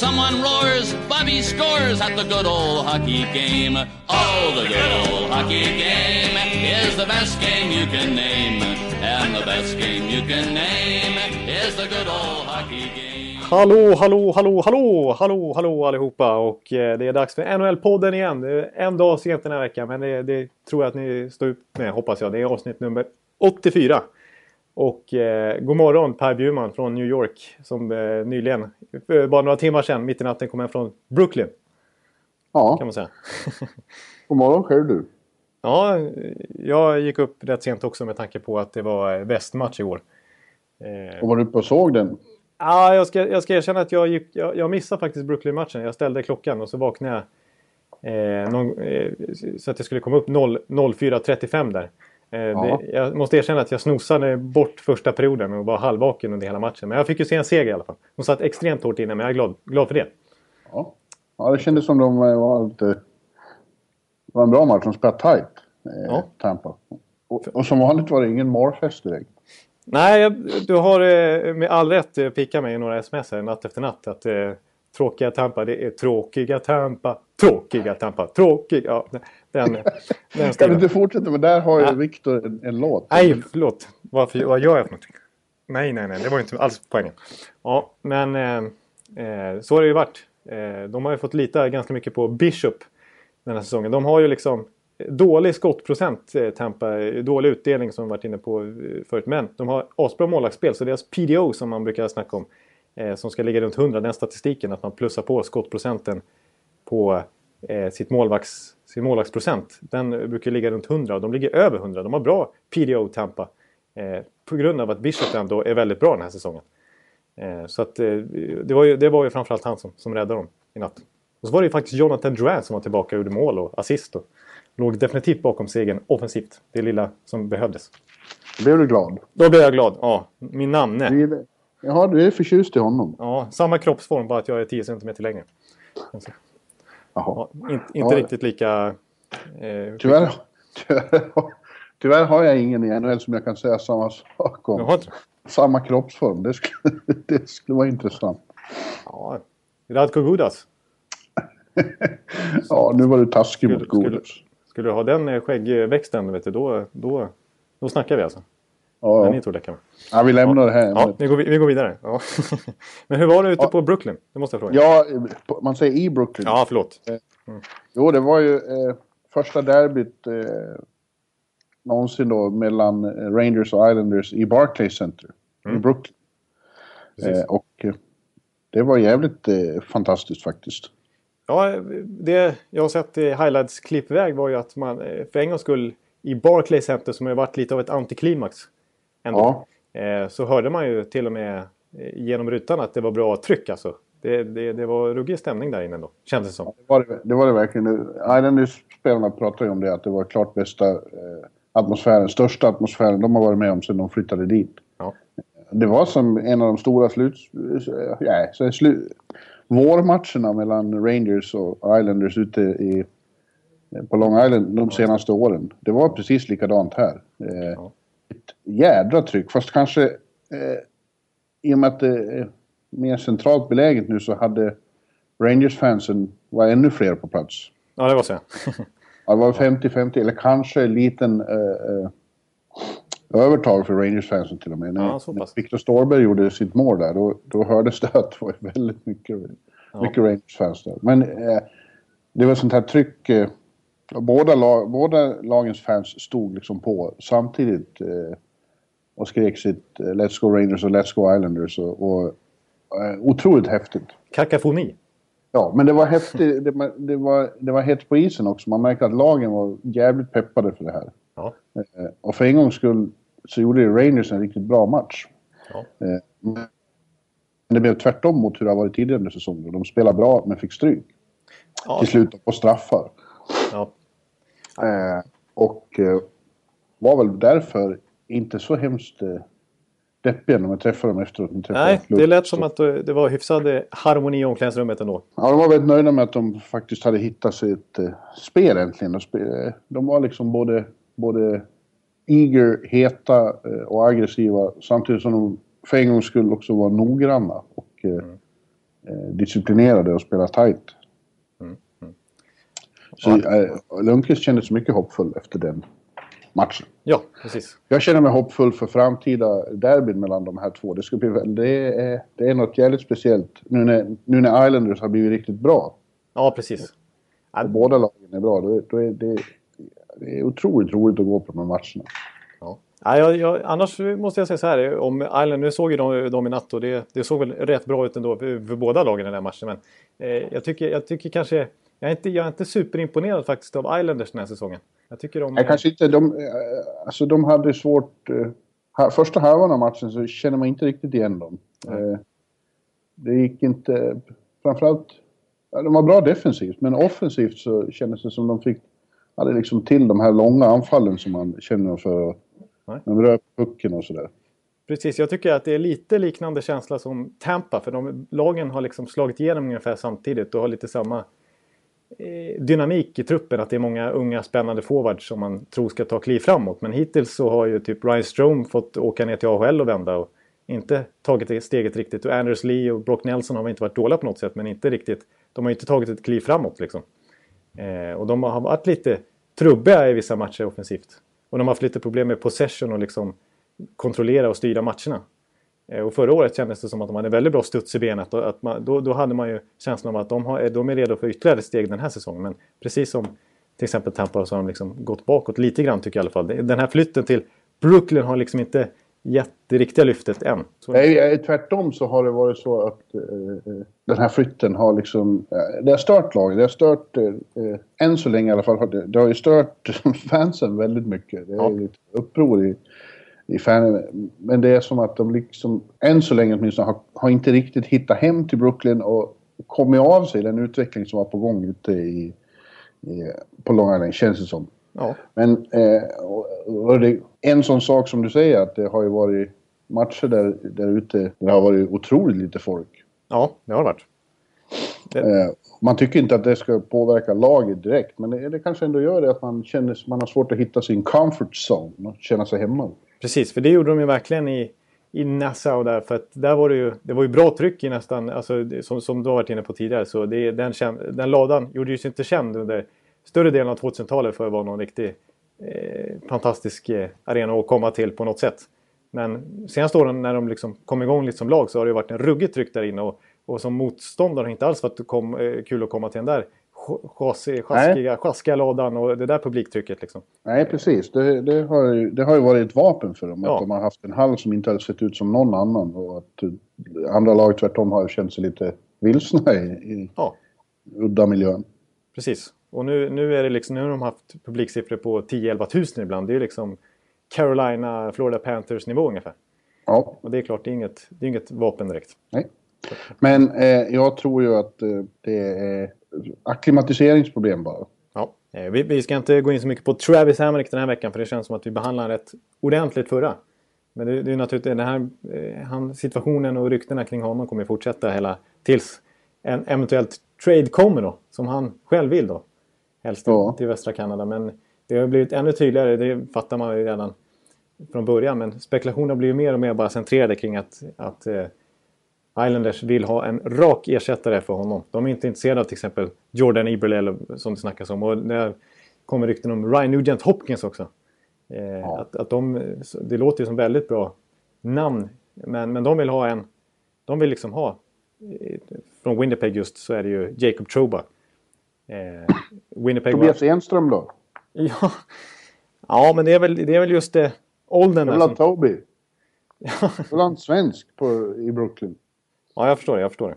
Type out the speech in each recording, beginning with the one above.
Someone roars, Bobby scores at the good old hockey game. Oh, the good old hockey game is the best game you can name. And the best game you can name is the good old hockey game. Hallå, hallå, hallå, hallå, hallå, hallå allihopa och eh, det är dags för NHL-podden igen. Det är En dag sent den här veckan men det, det tror jag att ni står ut med hoppas jag. Det är avsnitt nummer 84. Och eh, god morgon Per Bjurman från New York som eh, nyligen, för bara några timmar sedan, mitt i natten kom hem från Brooklyn. Ja, Kan man säga. god morgon själv du. ja, jag gick upp rätt sent också med tanke på att det var eh, västmatch igår. Eh, Och var du uppe och såg den? Ja, jag ska, jag ska erkänna att jag, gick, jag, jag missade faktiskt Brooklyn-matchen. Jag ställde klockan och så vaknade jag eh, någon, eh, så att jag skulle komma upp 0 04.35 där. Eh, det, jag måste erkänna att jag snosade bort första perioden och var halvvaken under hela matchen. Men jag fick ju se en seger i alla fall. De satt extremt hårt inne, men jag är glad, glad för det. Ja. ja, det kändes som de eh, var lite... Det var en bra match. De spelade tight, eh, Ja. Tampa. Och, och som vanligt var det ingen målfest direkt. Nej, jag, du har eh, med all rätt eh, pickat mig i några sms här natt efter natt. Att eh, tråkiga Tampa, det är tråkiga Tampa, tråkiga Tampa, tråkiga... Ja, den, den, Ska du inte fortsätta? Men där har ju Ja. Viktor en, en låt. Nej, förlåt. Varför, vad gör jag för någonting? Nej, nej, nej. Det var inte alls poängen. Ja, men eh, eh, så har det ju varit. Eh, de har ju fått lita ganska mycket på Bishop den här säsongen. De har ju liksom dålig skottprocent, eh, Tampa. Dålig utdelning som vi varit inne på eh, förut. Men de har asbra målvaktsspel. Så deras PDO som man brukar snacka om. Eh, som ska ligga runt 100, den statistiken. Att man plussar på skottprocenten på eh, sitt målvakts, sin målvaktsprocent. Den brukar ligga runt 100 och de ligger över 100. De har bra PDO Tampa. Eh, på grund av att Bishop ändå är väldigt bra den här säsongen. Eh, så att, eh, det, var ju, det var ju framförallt han som, som räddade dem i natt. Och så var det ju faktiskt Jonathan Drouin som var tillbaka och gjorde mål och assist. Och låg definitivt bakom segern offensivt. Det lilla som behövdes. Blev du glad? Då blev jag glad. Ja, min namne. Jaha, du är förtjust i honom? Ja, samma kroppsform bara att jag är 10 cm längre. Ja, in, inte Ja. riktigt lika... Eh, Tyvärr, tyvärr, tyvärr har jag ingen i NHL som jag kan säga samma sak om. Har Samma kroppsform. Det skulle, det skulle vara intressant. Ja, Radko Gudas. Ja, nu var du taskig Skulle- mot Godas. Skulle du ha den eh, skäggväxten, vet du, då, då, då snackar vi alltså. Ja, Ja. ja. Ni tror det kan ja, vi lämnar det här. Ja, vi går, vi går vidare. Ja. Men hur var det ute Ja. på Brooklyn? Det måste jag fråga. Ja, man säger i Brooklyn. Ja, förlåt. Jo, det var ju eh, första derbyt eh, någonsin då mellan eh, Rangers och Islanders i Barclays Center i Brooklyn. Eh, och eh, det var jävligt eh, fantastiskt faktiskt. Ja, det jag har sett i highlights klippväg var ju att man eh, för en gångs skull i Barclays Center som har varit lite av ett antiklimax. Ändå, Ja, eh, så hörde man ju till och med eh, genom rutan att det var bra tryck alltså. Det, det, det var ruggig stämning där inne då, kändes det som. det var det, det, var det verkligen. Islanders-spelarna pratade ju om det, att det var klart bästa eh, atmosfären, största atmosfären de har varit med om sedan de flyttade dit. Ja. Det var som en av de stora slut... eh, Ja, så slu, vårmatcherna mellan Rangers och Islanders ute i, på Long Island de senaste åren. Det var precis likadant här. Eh, Ja. Ett jädra tryck, fast kanske eh, i och med att det är mer centralt beläget nu så hade Rangers-fansen var ännu fler på plats. Ja, det var så. Ja, det var 50-50 eller kanske en liten eh, eh, övertag för Rangers-fansen till och med. När, Ja, när Victor Storberg gjorde sitt mål där, då, då hördes det att det var väldigt mycket, mycket Rangers-fans där. Men eh, det var sånt här tryck. Eh, båda, lag, båda lagens fans stod liksom på samtidigt eh, och skrek sitt eh, Let's Go Rangers och Let's Go Islanders. Och, och eh, otroligt häftigt. Kakafoni. Ja, men det var häftigt. Det, var- det, var, det var hett på isen också. Man märkte att lagen var jävligt peppade för det här. Ja. Eh, Och för en gångs skull så gjorde Rangers en riktigt bra match. Ja. Eh, Men det blev tvärtom mot hur det har varit tidigare under säsongen. De spelade bra men fick stryk Ja. till slut på straffar. Ja. Eh, och eh, var väl därför inte så hemskt eh, deppiga när man träffar dem efteråt. Man träffar Nej, det lät som att det var hyfsad eh, harmoni i omklädningsrummet ändå. Ja, de var väldigt nöjda med att de faktiskt hade hittat sitt eh, spel äntligen. Eh, de var liksom både, både eager, heta eh, och aggressiva samtidigt som de för en gångs skull också var noggranna och eh, disciplinerade och spelade tight. Så eh, Lundqvist kändes mycket hoppfull efter den matchen. Ja, precis. Jag känner mig hoppfull för framtida derbyn mellan de här två. Det, ska bli, det, är, det är något jävligt speciellt nu när, nu när Islanders har blivit riktigt bra. Ja, precis. Ja, och båda lagen är bra, då, då är det, det är otroligt roligt att gå på de här matcherna. Ja. Ja, jag, jag, annars måste jag säga så här. Om Island, nu såg ju de, de i natt och det, det såg väl rätt bra ut ändå för, för båda lagen i den här matchen. Men eh, jag, tycker, jag tycker kanske... Jag är, inte, jag är inte superimponerad faktiskt av Islanders den här säsongen. Jag tycker de... Jag kanske inte, de, eh, alltså de hade svårt... eh, ha- Första halvan av matchen så känner man inte riktigt igen dem. Eh, Det gick inte... Framförallt... De var bra defensivt, men offensivt så kändes det som de fick... Hade liksom till de här långa anfallen som man känner för... När de rör pucken och sådär. Precis, jag tycker att det är lite liknande känsla som Tampa. För de lagen har liksom slagit igenom ungefär samtidigt och har lite samma Eh, dynamik i truppen. Att det är många unga spännande forwards som man tror ska ta kliv framåt. Men hittills så har ju typ Ryan Strome fått åka ner till AHL och vända och inte tagit det steget riktigt. Och Anders Lee och Brock Nelson har väl inte varit dåliga på något sätt men inte riktigt. De har ju inte tagit ett kliv framåt liksom. Eh, och de har varit lite trubbiga i vissa matcher offensivt. Och de har haft lite problem med possession och liksom kontrollera och styra matcherna. Eh, Och förra året kändes det som att de hade väldigt bra studs i benet. Och att man, då, då hade man ju känslan av att de, har, de är redo för ytterligare steg den här säsongen. Men precis som till exempel Tampa så har de liksom gått bakåt lite grann tycker jag i alla fall. Den här flytten till Brooklyn har liksom inte gett det riktiga lyftet än. Så, Nej, eh, tvärtom så har det varit så att eh, eh, den här flytten har liksom... Eh, det har stört laget. Det har stört... Eh, eh, än så länge i alla fall. Det, det har ju stört fansen väldigt mycket. Det är Ja. lite uppror i, i fan, Men det är som att de liksom... Än så länge åtminstone har, har inte riktigt hittat hem till Brooklyn och kommit av sig den utveckling som var på gång ute i, i, på Long Island, känns det som. ja, Men eh, och, det, en sån sak som du säger att det har ju varit matcher där, där ute där det har varit otroligt lite folk. ja, det har det varit. Eh, man tycker inte att det ska påverka laget direkt men det, det kanske ändå gör det att man känner man har svårt att hitta sin comfort zone och känna sig hemma. Precis, för det gjorde de ju verkligen i, i Nassau där. För att där var det ju, det var ju bra tryck i nästan, alltså, som, som du har varit inne på tidigare. Så det, den, känd- den ladan gjorde ju sig inte känd under större delen av 2000-talet för att vara någon riktig eh, fantastisk eh, arena att komma till på något sätt. Men senaste åren när de liksom kom igång lite som lag så har det ju varit en ruggigt tryck där inne. Och, och som motståndare har det inte alls varit kom, eh, kul att komma till den där chassi- sjaskiga, sjaskiga ladan och det där publiktrycket liksom. Nej precis, det, det, har, ju, det har ju varit ett vapen för dem. Ja. Att de har haft en hall som inte har sett ut som någon annan och att eh, andra lag tvärtom har känt sig lite vilsna i, i Ja, udda miljön. Precis. Och nu, nu, är det liksom, nu har de haft publiksiffror på 10-11 tusen ibland. Det är liksom Carolina, Florida Panthers nivå ungefär. Ja, Och det är klart, det är inget, det är inget vapen direkt. Nej. Men eh, jag tror ju att eh, det är akklimatiseringsproblem bara. Ja. Eh, Vi, vi ska inte gå in så mycket på Travis Hamonic den här veckan för det känns som att vi behandlade rätt ordentligt förra. Men det, det är naturligtvis den här eh, han, situationen och ryktena kring honom kommer fortsätta hela tills en eventuellt trade kommer då. Som han själv vill då. Helst Ja. till västra Kanada. Men det har blivit ännu tydligare, det fattar man ju redan från början. Men spekulationerna blir ju mer och mer bara centrerade kring att, att eh, Islanders vill ha en rak ersättare för honom. De är inte intresserade av till exempel Jordan Eberle som det snackas om. Och det kommer rykten om Ryan Nugent Hopkins också. Eh, att, att de, det låter ju som väldigt bra namn. Men, men de vill ha en... De vill liksom ha... eh, Från Winnipeg just så är det ju Jacob Trouba. Eh, Winnipeg var... Tobias Enström då? Ja, ja men det är väl, det är väl just det, åldern Jag vill ha som... Toby. Jag vill ha en svensk på, i Brooklyn. Ja, jag förstår det. Jag förstår det.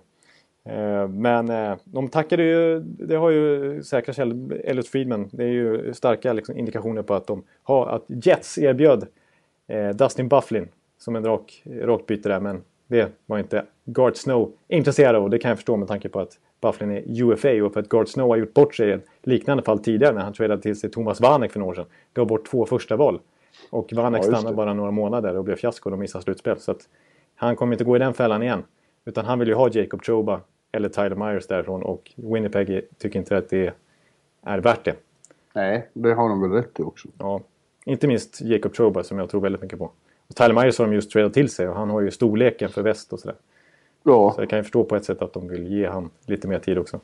Eh, Men eh, de tackade ju, det har ju säkra källor, Elliot Friedman, det är ju starka liksom, indikationer på att de har, att Jets erbjöd eh, Dustin Bufflin som en rak, rakt byte där, men det var inte Gart Snow intresserad av och det kan jag förstå med tanke på att Bufflin är UFA och för att Gart Snow har gjort bort sig i ett liknande fall tidigare när han tradade till sig Thomas Vanek för några år sedan. Gav bort två första val. Och Vanek Ja, stannade bara några månader och blev fiasko och missade slutspel. Så att han kommer inte gå i den fällan igen. Utan han vill ju ha Jacob Choba eller Tyler Myers därifrån och Winnipeg tycker inte att det är värt det. Nej, det har de väl rätt i också. Ja, inte minst Jacob Choba som jag tror väldigt mycket på. Och Tyler Myers har de just tradat till sig och han har ju storleken för väst och sådär. Ja, Så jag kan ju förstå på ett sätt att de vill ge han lite mer tid också.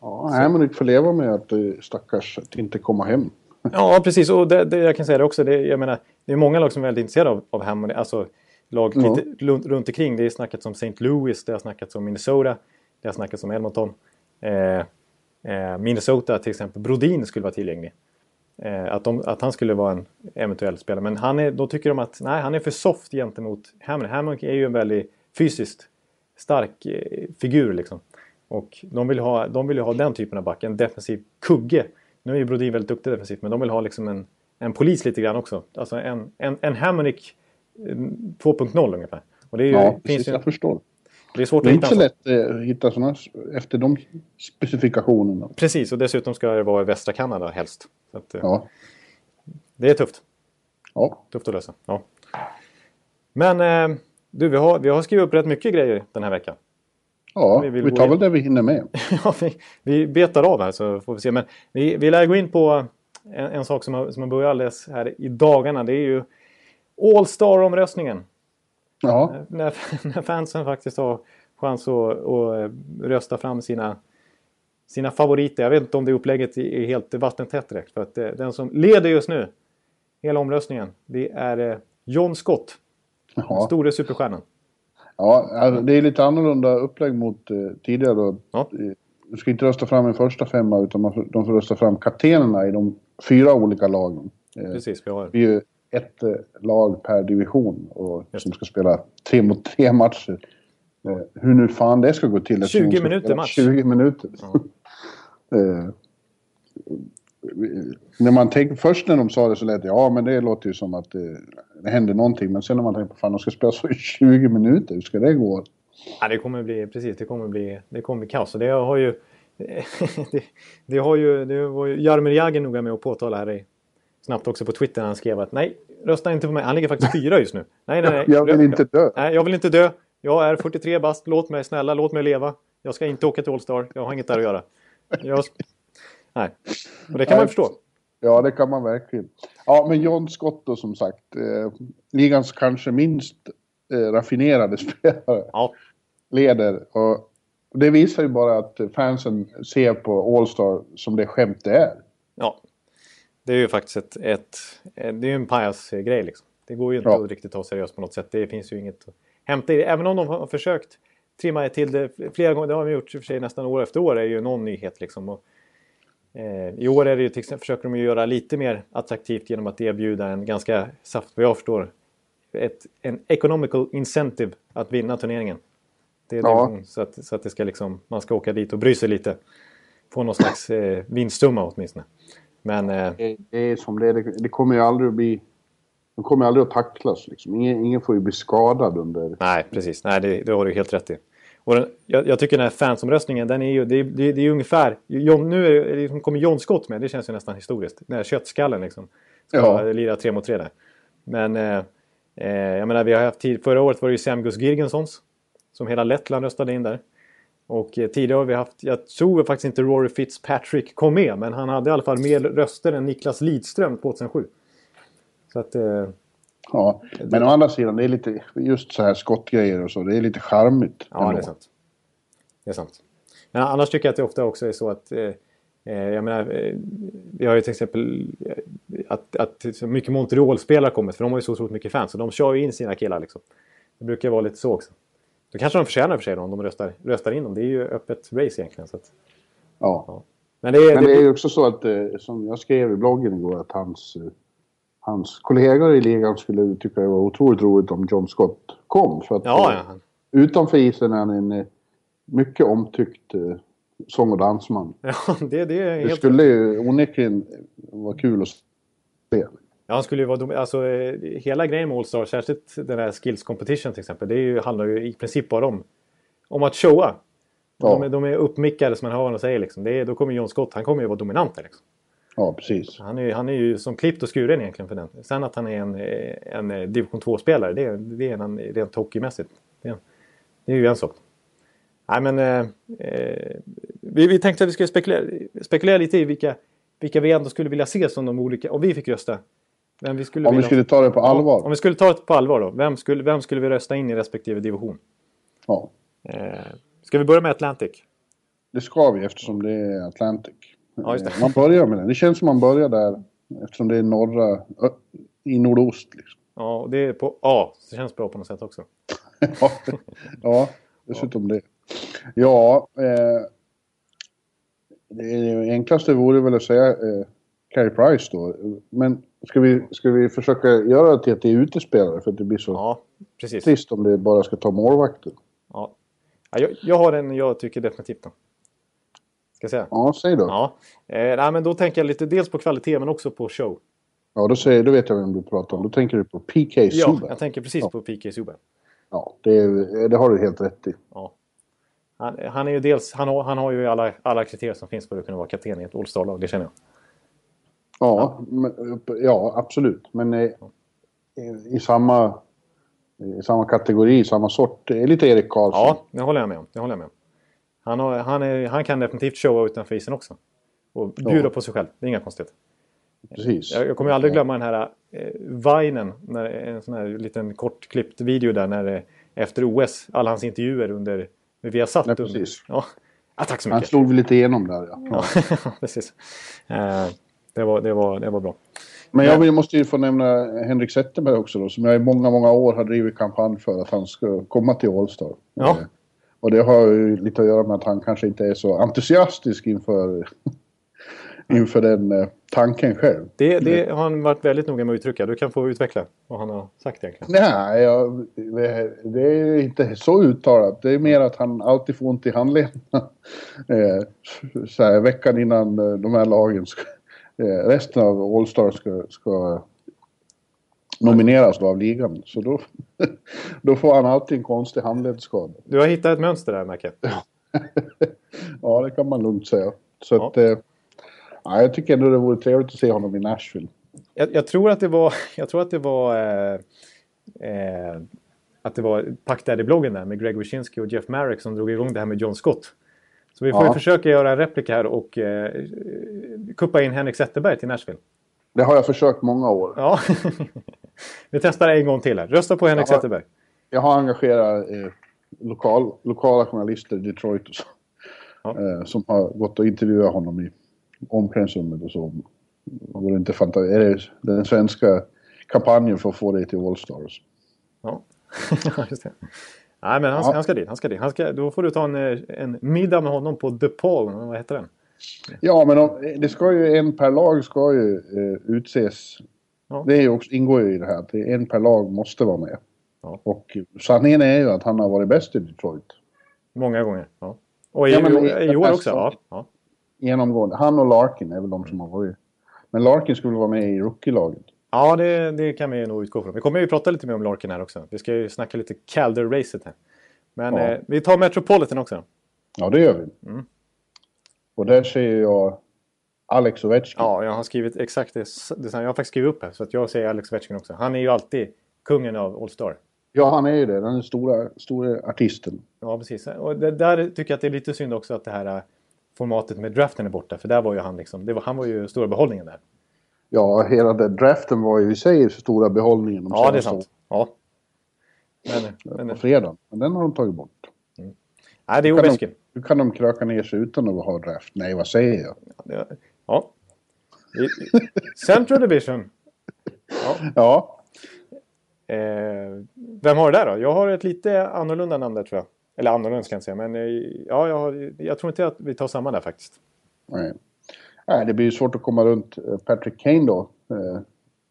ja Hammonick får leva med att det stackars att inte komma hem. Ja, precis. Och det, det, jag kan säga det också. Det, jag menar, det är många lag som är väldigt intresserade av, av Hammond. Alltså lag Ja. lite runt, omkring. Det är snackats om St. Louis, det har snackats om Minnesota, det har snackats om Edmonton. Eh, eh, Minnesota till exempel, Brodin skulle vara tillgänglig. Eh, att, de, att han skulle vara en eventuell spelare. Men han är, då tycker de att nej, han är för soft gentemot Hammond. Hammond är ju en väldigt fysiskt stark eh, figur liksom. Och de vill, ha, de vill ju ha den typen av back, en defensiv kugge. Nu är ju Brodin väldigt duktig defensivt, men de vill ha liksom en, en polis lite grann också. Alltså en, en, en Hammonick eh, 2.0 ungefär. Och det är ju, Ja, finns precis. ju, Jag förstår. det är svårt Det är att inte så lätt eh, att hitta sådana efter de specifikationerna. Precis, och dessutom ska det vara i västra Kanada helst. Att, eh, Ja. Det är tufft. ja. Tufft att lösa. Ja. Men eh, du, vi har, vi har skrivit upp rätt mycket grejer den här veckan. Ja, Vi vi, tar väl det vi hinner med. Ja, vi, vi betar av här så får vi se. Men vi, vi lär gå in på en, en sak som har, som har börjat alldeles här i dagarna. Det är ju All-Star-omröstningen. Ja, När, när fansen faktiskt har chans att, att rösta fram sina, sina favoriter. Jag vet inte om det upplägget är helt vattentätt direkt. För att eh, den som leder just nu hela omröstningen, det är eh, John Scott. Ja. store superstjärnan. ja alltså, det är lite annorlunda upplägg mot eh, tidigare. Då. Ja. Eh, Du ska inte rösta fram en första femma utan man de får rösta fram kaptenerna i de fyra olika lagen. Eh, Precis, vi har ju ett eh, lag per division och, som ska spela tre mot tre matcher. Eh, hur nu fan det ska gå till. eftersom 20 de ska minuter match. 20 minuter. eh, när man tänker, först när de sa det så lät det, ja men det låter ju som att det, det händer någonting. Men sen när man tänker på fan de ska spela så i 20 minuter, hur ska det gå? Ja, det kommer bli, precis, det kommer bli, det kommer bli kaos. Och det har ju, det, det har ju, det var ju Jaromir Jagr noga med att påtala här i, snabbt också på Twitter när han skrev att nej, rösta inte på mig. Han ligger faktiskt fyra just nu. Nej, nej, nej. Jag vill inte dö. Nej, jag vill inte dö. Jag är 43 bast. Låt mig, snälla, låt mig leva. Jag ska inte åka till All-Star. Jag har inget där att göra. Jag... Nej. Och det kan man förstå. Ja, det kan man verkligen. Ja, men John Scott då som sagt. Eh, ligans kanske minst eh, raffinerade spelare. Ja, leder. Och det visar ju bara att fansen ser på All-Star som det skämt det är. ja. Det är ju faktiskt ett, ett, det är en pajasgrej liksom. Det går ju inte Ja. att riktigt ta seriöst på något sätt. Det finns ju inget att hämta i det. Även om de har försökt trimma till det flera gånger. Det har de gjort i och för sig nästan år efter år. Det är ju någon nyhet liksom. Och, eh, I år är det ju till exempel, försöker de ju göra lite mer attraktivt genom att erbjuda en ganska saft, vad jag förstår, ett, en economical incentive att vinna turneringen. Det är Ja. det, så, att, så att det ska liksom, man ska åka dit och bry sig lite. Få någon slags eh, vinstsumma åtminstone. Men eh, Det, det är som det är. Det, kommer ju aldrig att bli... De kommer aldrig att tacklas liksom. Ingen, ingen får ju bli skadad under... Nej, precis. Nej, det, det har du helt rätt i. Och den, jag, jag tycker den här fansomröstningen, den är ju, det, det, det är ungefär... John, nu är liksom, kommer John Scott med, det känns ju nästan historiskt. Den här köttskallen liksom. Ska Ja. lira tre mot tre där. Men eh, eh, jag menar, vi har haft tid, förra året var det ju Sam Gus Girgensons. Som hela Lettland röstade in där. Och eh, tidigare har vi haft, jag tror faktiskt inte Rory Fitzpatrick kom med. Men han hade i alla fall mer röster än Niklas Lidström 2007. Så att... Eh, Ja. Men å andra sidan, det är lite... Just så här skottgrejer och så. Det är lite charmigt. Ja, ändå. det är sant. Det är sant. Men annars tycker jag att det ofta också är så att... Eh, eh, jag menar, eh, vi har ju till exempel att, att så mycket Montreal-spelare kommit. För de har ju så otroligt mycket fans. Så de kör ju in sina killar liksom. Det brukar vara lite så också. Då kanske de förtjänar för sig då, om de röstar, röstar in dem. Det är ju öppet race egentligen. Så att, Ja. men det är... Men det, det är ju också så att, eh, som jag skrev i bloggen igår, att hans, eh, hans kollegor i ligan skulle tycka det var otroligt roligt om John Scott kom. För att ja, ja. utanför isen är han en eh, mycket omtyckt sång och dansman. ja det, det är Det helt... skulle ju onekligen vara kul att se. Ja, han skulle ju vara dom- alltså, eh, hela grejen med All-Star, särskilt den här Skills Competition till exempel, det ju, handlar ju i princip bara om, om att showa. Ja. De, är, de är uppmickade som man hör de säger liksom. Det är, då kommer John Scott, han kommer ju vara dominant där liksom. Ja, precis. Han är, han är ju som klippt och skuren egentligen för den. Sen att han är en, eh, en eh, division 2-spelare, det, det är han rent hockeymässigt. Det, är- det är ju en sak. Nej men... Eh, vi, vi tänkte att vi skulle spekulera, spekulera lite i vilka, vilka vi ändå skulle vilja se som de olika... Om vi fick rösta. Vem vi skulle Om vi vilja, skulle ta det på allvar. Om vi skulle ta det på allvar då. Vem skulle, vem skulle vi rösta in i respektive division? Ja, Eh, ska vi börja med Atlantic? det ska vi eftersom det är Atlantic. Ja, det. Eh, Man börjar med det. Det känns som man börjar där eftersom det är norra, i nordost. Liksom. Ja, och det är på A. Det känns bra på något sätt också. ja, ja, dessutom det. Ja, eh, det enklaste vore väl att säga eh, Carey Price då. Men ska vi, ska vi försöka göra det till att det är utespelare? För att det blir så Ja, precis. trist om det bara ska ta målvakter. Ja. Ja, jag, jag har en jag tycker definitivt då. Ska jag säga? Ja, säg då. Ja. Eh, nej, men då tänker jag lite dels på kvalitet men också på show. Ja, då, säger, då vet jag vem du pratar om. Då tänker du på PK Ja, Subban. jag tänker precis Ja. på PK Subban. Ja, det, det har du helt rätt i. Ja. Han, han är ju dels, han har, han har ju alla, alla kriterier som finns för att kunna vara kapten i ett All-star-lag, det känner jag. Ja, men, ja absolut. Men eh, i, i, samma, i samma kategori, samma sort. Är lite Erik Karlsson. Ja, det håller jag med om. Det håller jag med om. Han, har, han, är, han kan definitivt showa utanför isen också. Och bjuda Ja. på sig själv, det är inga konstigt. Precis. Jag, jag kommer aldrig glömma den här eh, Vinen, när, en sån här liten kortklippt video där när eh, efter OS, alla hans intervjuer under med Viasat. Nej, under- precis. Ja. tack så Han mycket. slog väl lite igenom där ja. Ja, precis. Eh, det, var, det, var, det var bra. Men jag vill, måste ju få nämna Henrik Zetterberg också då, som jag i många, många år har drivit kampanj för att han ska komma till Allstar. Ja. Eh, Och det har ju lite att göra med att han kanske inte är så entusiastisk inför, inför den eh, tanken själv. Det, det har han varit väldigt noga med att uttrycka. Du kan få utveckla vad han har sagt egentligen. Nej, jag, det är inte så uttalat. Det är mer att han alltid får ont i handlederna. Eh, så här, veckan innan de här lagen, ska, resten av All-Star ska, ska nomineras då av ligan. Så då, då får han alltid en konstig handledsskada. Du har hittat ett mönster där, jag. Ja, det kan man lugnt säga. Så Ja. att, eh, ja, jag tycker ändå det vore trevligt att se honom i Nashville. Jag, jag tror att det var... Jag tror att det var... Eh, eh, att det var Puck Daddy-bloggen där med Greg Wyshynski och Jeff Marek som drog igång det här med John Scott. Så vi får Ja. försöka göra en replika här och eh, kuppa in Henrik Zetterberg till Nashville. Det har jag försökt många år. Ja, vi testar en gång till här. Rösta på Henrik Ja. Zetterberg. Jag har engagerat eh, lokal, lokala journalister i Detroit och så, Ja. eh, som har gått och intervjuat honom i omklädningsrummet och så. Vore det inte fanta- är det den svenska kampanjen för att få dig till All-Stars? Ja, just det. Nej, men han, Ja. han ska dit. Han ska dit. Han ska, då får du ta en, eh, en middag med honom på The Paul. Vad heter den? Ja, men om, det ska ju en per lag ska ju eh, utses. Ja. Det är ju också, ingår ju i det här att en per lag måste vara med. Ja. Och sanningen är ju att han har varit bäst i Detroit. Många gånger. Ja. Och i, Ja, men i, i- år också. Ja. Ja. Genomgående. Han och Larkin är väl de som har varit. Men Larkin skulle vara med i rookie-laget. Ja, det, det kan vi nog utgå från. Vi kommer ju prata lite mer om Larkin här också. Vi ska ju snacka lite Calder-racet här. Men Ja. eh, vi tar Metropolitan också. Ja, det gör vi. Mm. Och där säger jag Alex Ovechkin. Ja, jag har skrivit exakt det. jag har faktiskt skrivit upp här. Så att jag säger Alex Ovechkin också. Han är ju alltid kungen av All-Star. Ja, han är ju det. Den stora, stora artisten. Ja, precis. Och det, där tycker jag att det är lite synd också att det här eh, formatet med draften är borta. För där var ju han liksom, det var, han var ju stora behållningen där. Ja, hela den draften var ju i sig stora behållningen. de Ja, det är sant. Ja. Men, men På fredagen. Men den har de tagit bort. nej, det är de, hur kan de kröka ner sig utan att ha draft? Nej, vad säger jag? Ja. Central Division. Ja. Ja, Eh, vem har det där då? Jag har ett lite annorlunda namn där tror jag. Eller annorlunda ska jag inte säga. Men eh, ja, jag, har, jag tror inte att vi tar samma där faktiskt. nej. Nej. Det blir ju svårt att komma runt eh, Patrick Kane då. Eh,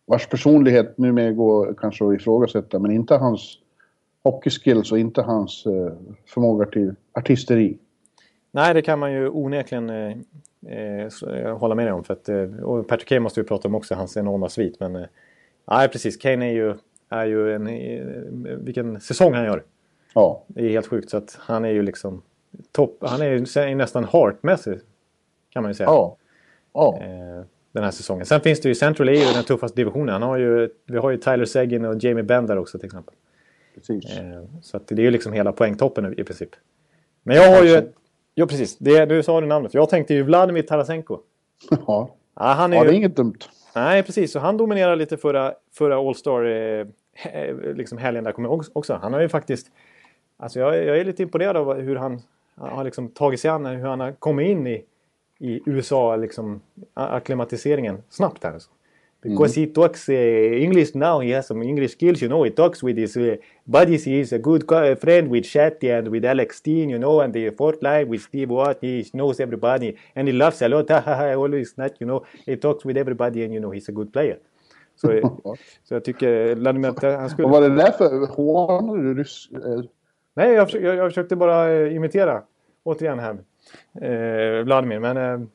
vars personlighet numera går kanske att ifrågasätta. Men inte hans hockeyskills och inte hans eh, förmåga till artisteri. Nej, det kan man ju onekligen eh, hålla med dig om. För att, och Patrick Kane måste vi prata om också, hans enorma svit. Men eh, nej, precis. Kane är ju, är ju en... Vilken säsong han gör. Ja, Det är helt sjukt. Så att han är ju liksom topp. Han är ju nä- nästan heartmässig. Kan man ju säga. ja, Eh, den här säsongen. Sen finns det ju Central är ju den tuffaste divisionen. Han har ju, vi har ju Tyler Seguin och Jamie Benn där också till exempel. Precis. Eh, så det är ju liksom hela poängtoppen i princip. Men jag har ju... Ja, precis. Det, du sa det namnet. Jag tänkte ju Vladimir Tarasenko. Ja, Ja, han är ja ju... det är inget dumt. Nej, precis. Så han dominerade lite förra, förra All-Star eh, he- liksom helgen där kommer jag också. Han har ju faktiskt... Alltså jag, jag är lite imponerad av hur han har liksom tagit sig an, hur han har kommit in i, i USA, liksom akklimatiseringen snabbt här. Alltså. Because he talks uh, English now, he has some English skills, you know. He talks with his uh, buddies. He is a good co- friend with Shetty and with Alex Steen, you know, and the fourth line with Steve Watt. He knows everybody and he laughs a lot. always not, you know. He talks with everybody and you know he's a good player. Så, eh, så jag tycker Vladimir, han skulle... Vad var det där för du ryss... eh, Nej, jag, försökte, jag, jag försökte bara eh, imitera. Återigen här. Eh, Vladimir, men... Eh,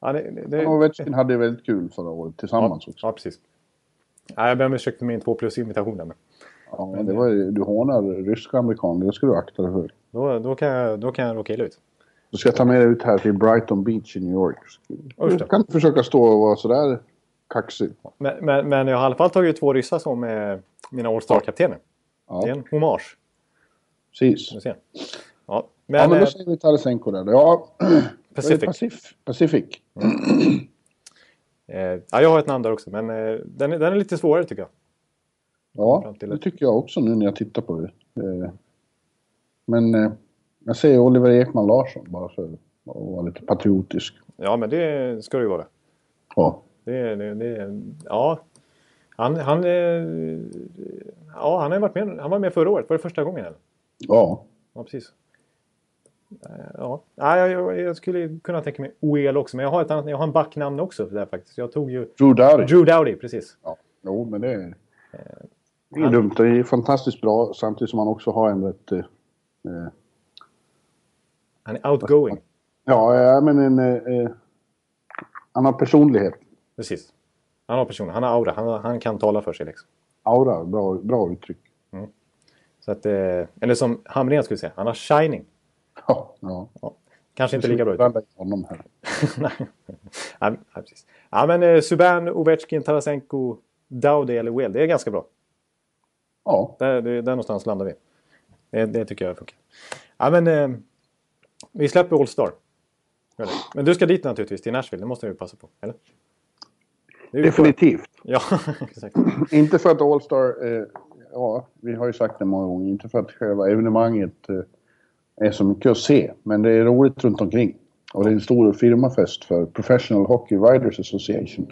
ja, det, det, Ovechkin hade väldigt kul förra året tillsammans också. ja, precis. Ja, jag ber om ursäkt för min 2 plus imitation där. Men Ja, men det var, ju- du hånar ryska amerikaner, det ska du akta dig för. då, då, kan jag, då kan jag råka illa ut. Du ska ta med dig ut här till Brighton Beach i New York. Du då. kan försöka stå och vara sådär kaxig. Men, men, men jag har i alla fall tagit två ryssar som eh, mina All-Star-kaptener. Det är Ja, en hommage. precis. Ja, men, Ja, men eh, då säger vi Tarasenko där. Ja, Pacific. Pacific. Pacific. eh, ja, jag har ett namn där också, men eh, den, är- den är lite svårare tycker jag. Ja, det tycker jag också nu när jag tittar på det. Eh, Men eh, jag säger Oliver Ekman Larsson bara för att vara lite patriotisk. Ja, men det ska det ju vara. Ja, Det, det, det, ja, han, han, eh, ja, han har varit med, han var med förra året. Var det första gången eller? ja. Ja, precis. Eh, Ja, ja jag, jag, skulle kunna tänka mig OEL också, men jag har, ett annat, jag har en backnamn också där faktiskt. Jag tog ju Drew Doughty. Drew Dowdy, precis. Ja, jo, men det är... Det är dumt. Det är fantastiskt bra samtidigt som han också har en rätt... eh, eh, Han är outgoing, Ja, ja, men en... eh, eh, han har personlighet. precis. Han har person, han har aura, han, han kan tala för sig liksom. Aura, bra, bra uttryck. Så att, eh, eller som Hamrén skulle säga, han har shining. Ja, ja. Kanske inte lika bra ut. Honom här. nej, precis. Ja, men eh, Subban, Ovechkin, Tarasenko, Dowdy eller Will, det är ganska bra. Ja, Där, där någonstans landar vi. Det, det tycker jag funkar. Ja, men eh, vi släpper All Star. Gör det. Men du ska dit naturligtvis, till Nashville. Det måste vi passa på, eller? Definitivt. Ja, exakt. Inte för att All-Star, eh, ja, vi har ju sagt det många gånger, inte för att själva evenemanget eh, är så mycket att se, men det är roligt runt omkring. Och det är en stor firmafest för Professional Hockey Writers Association.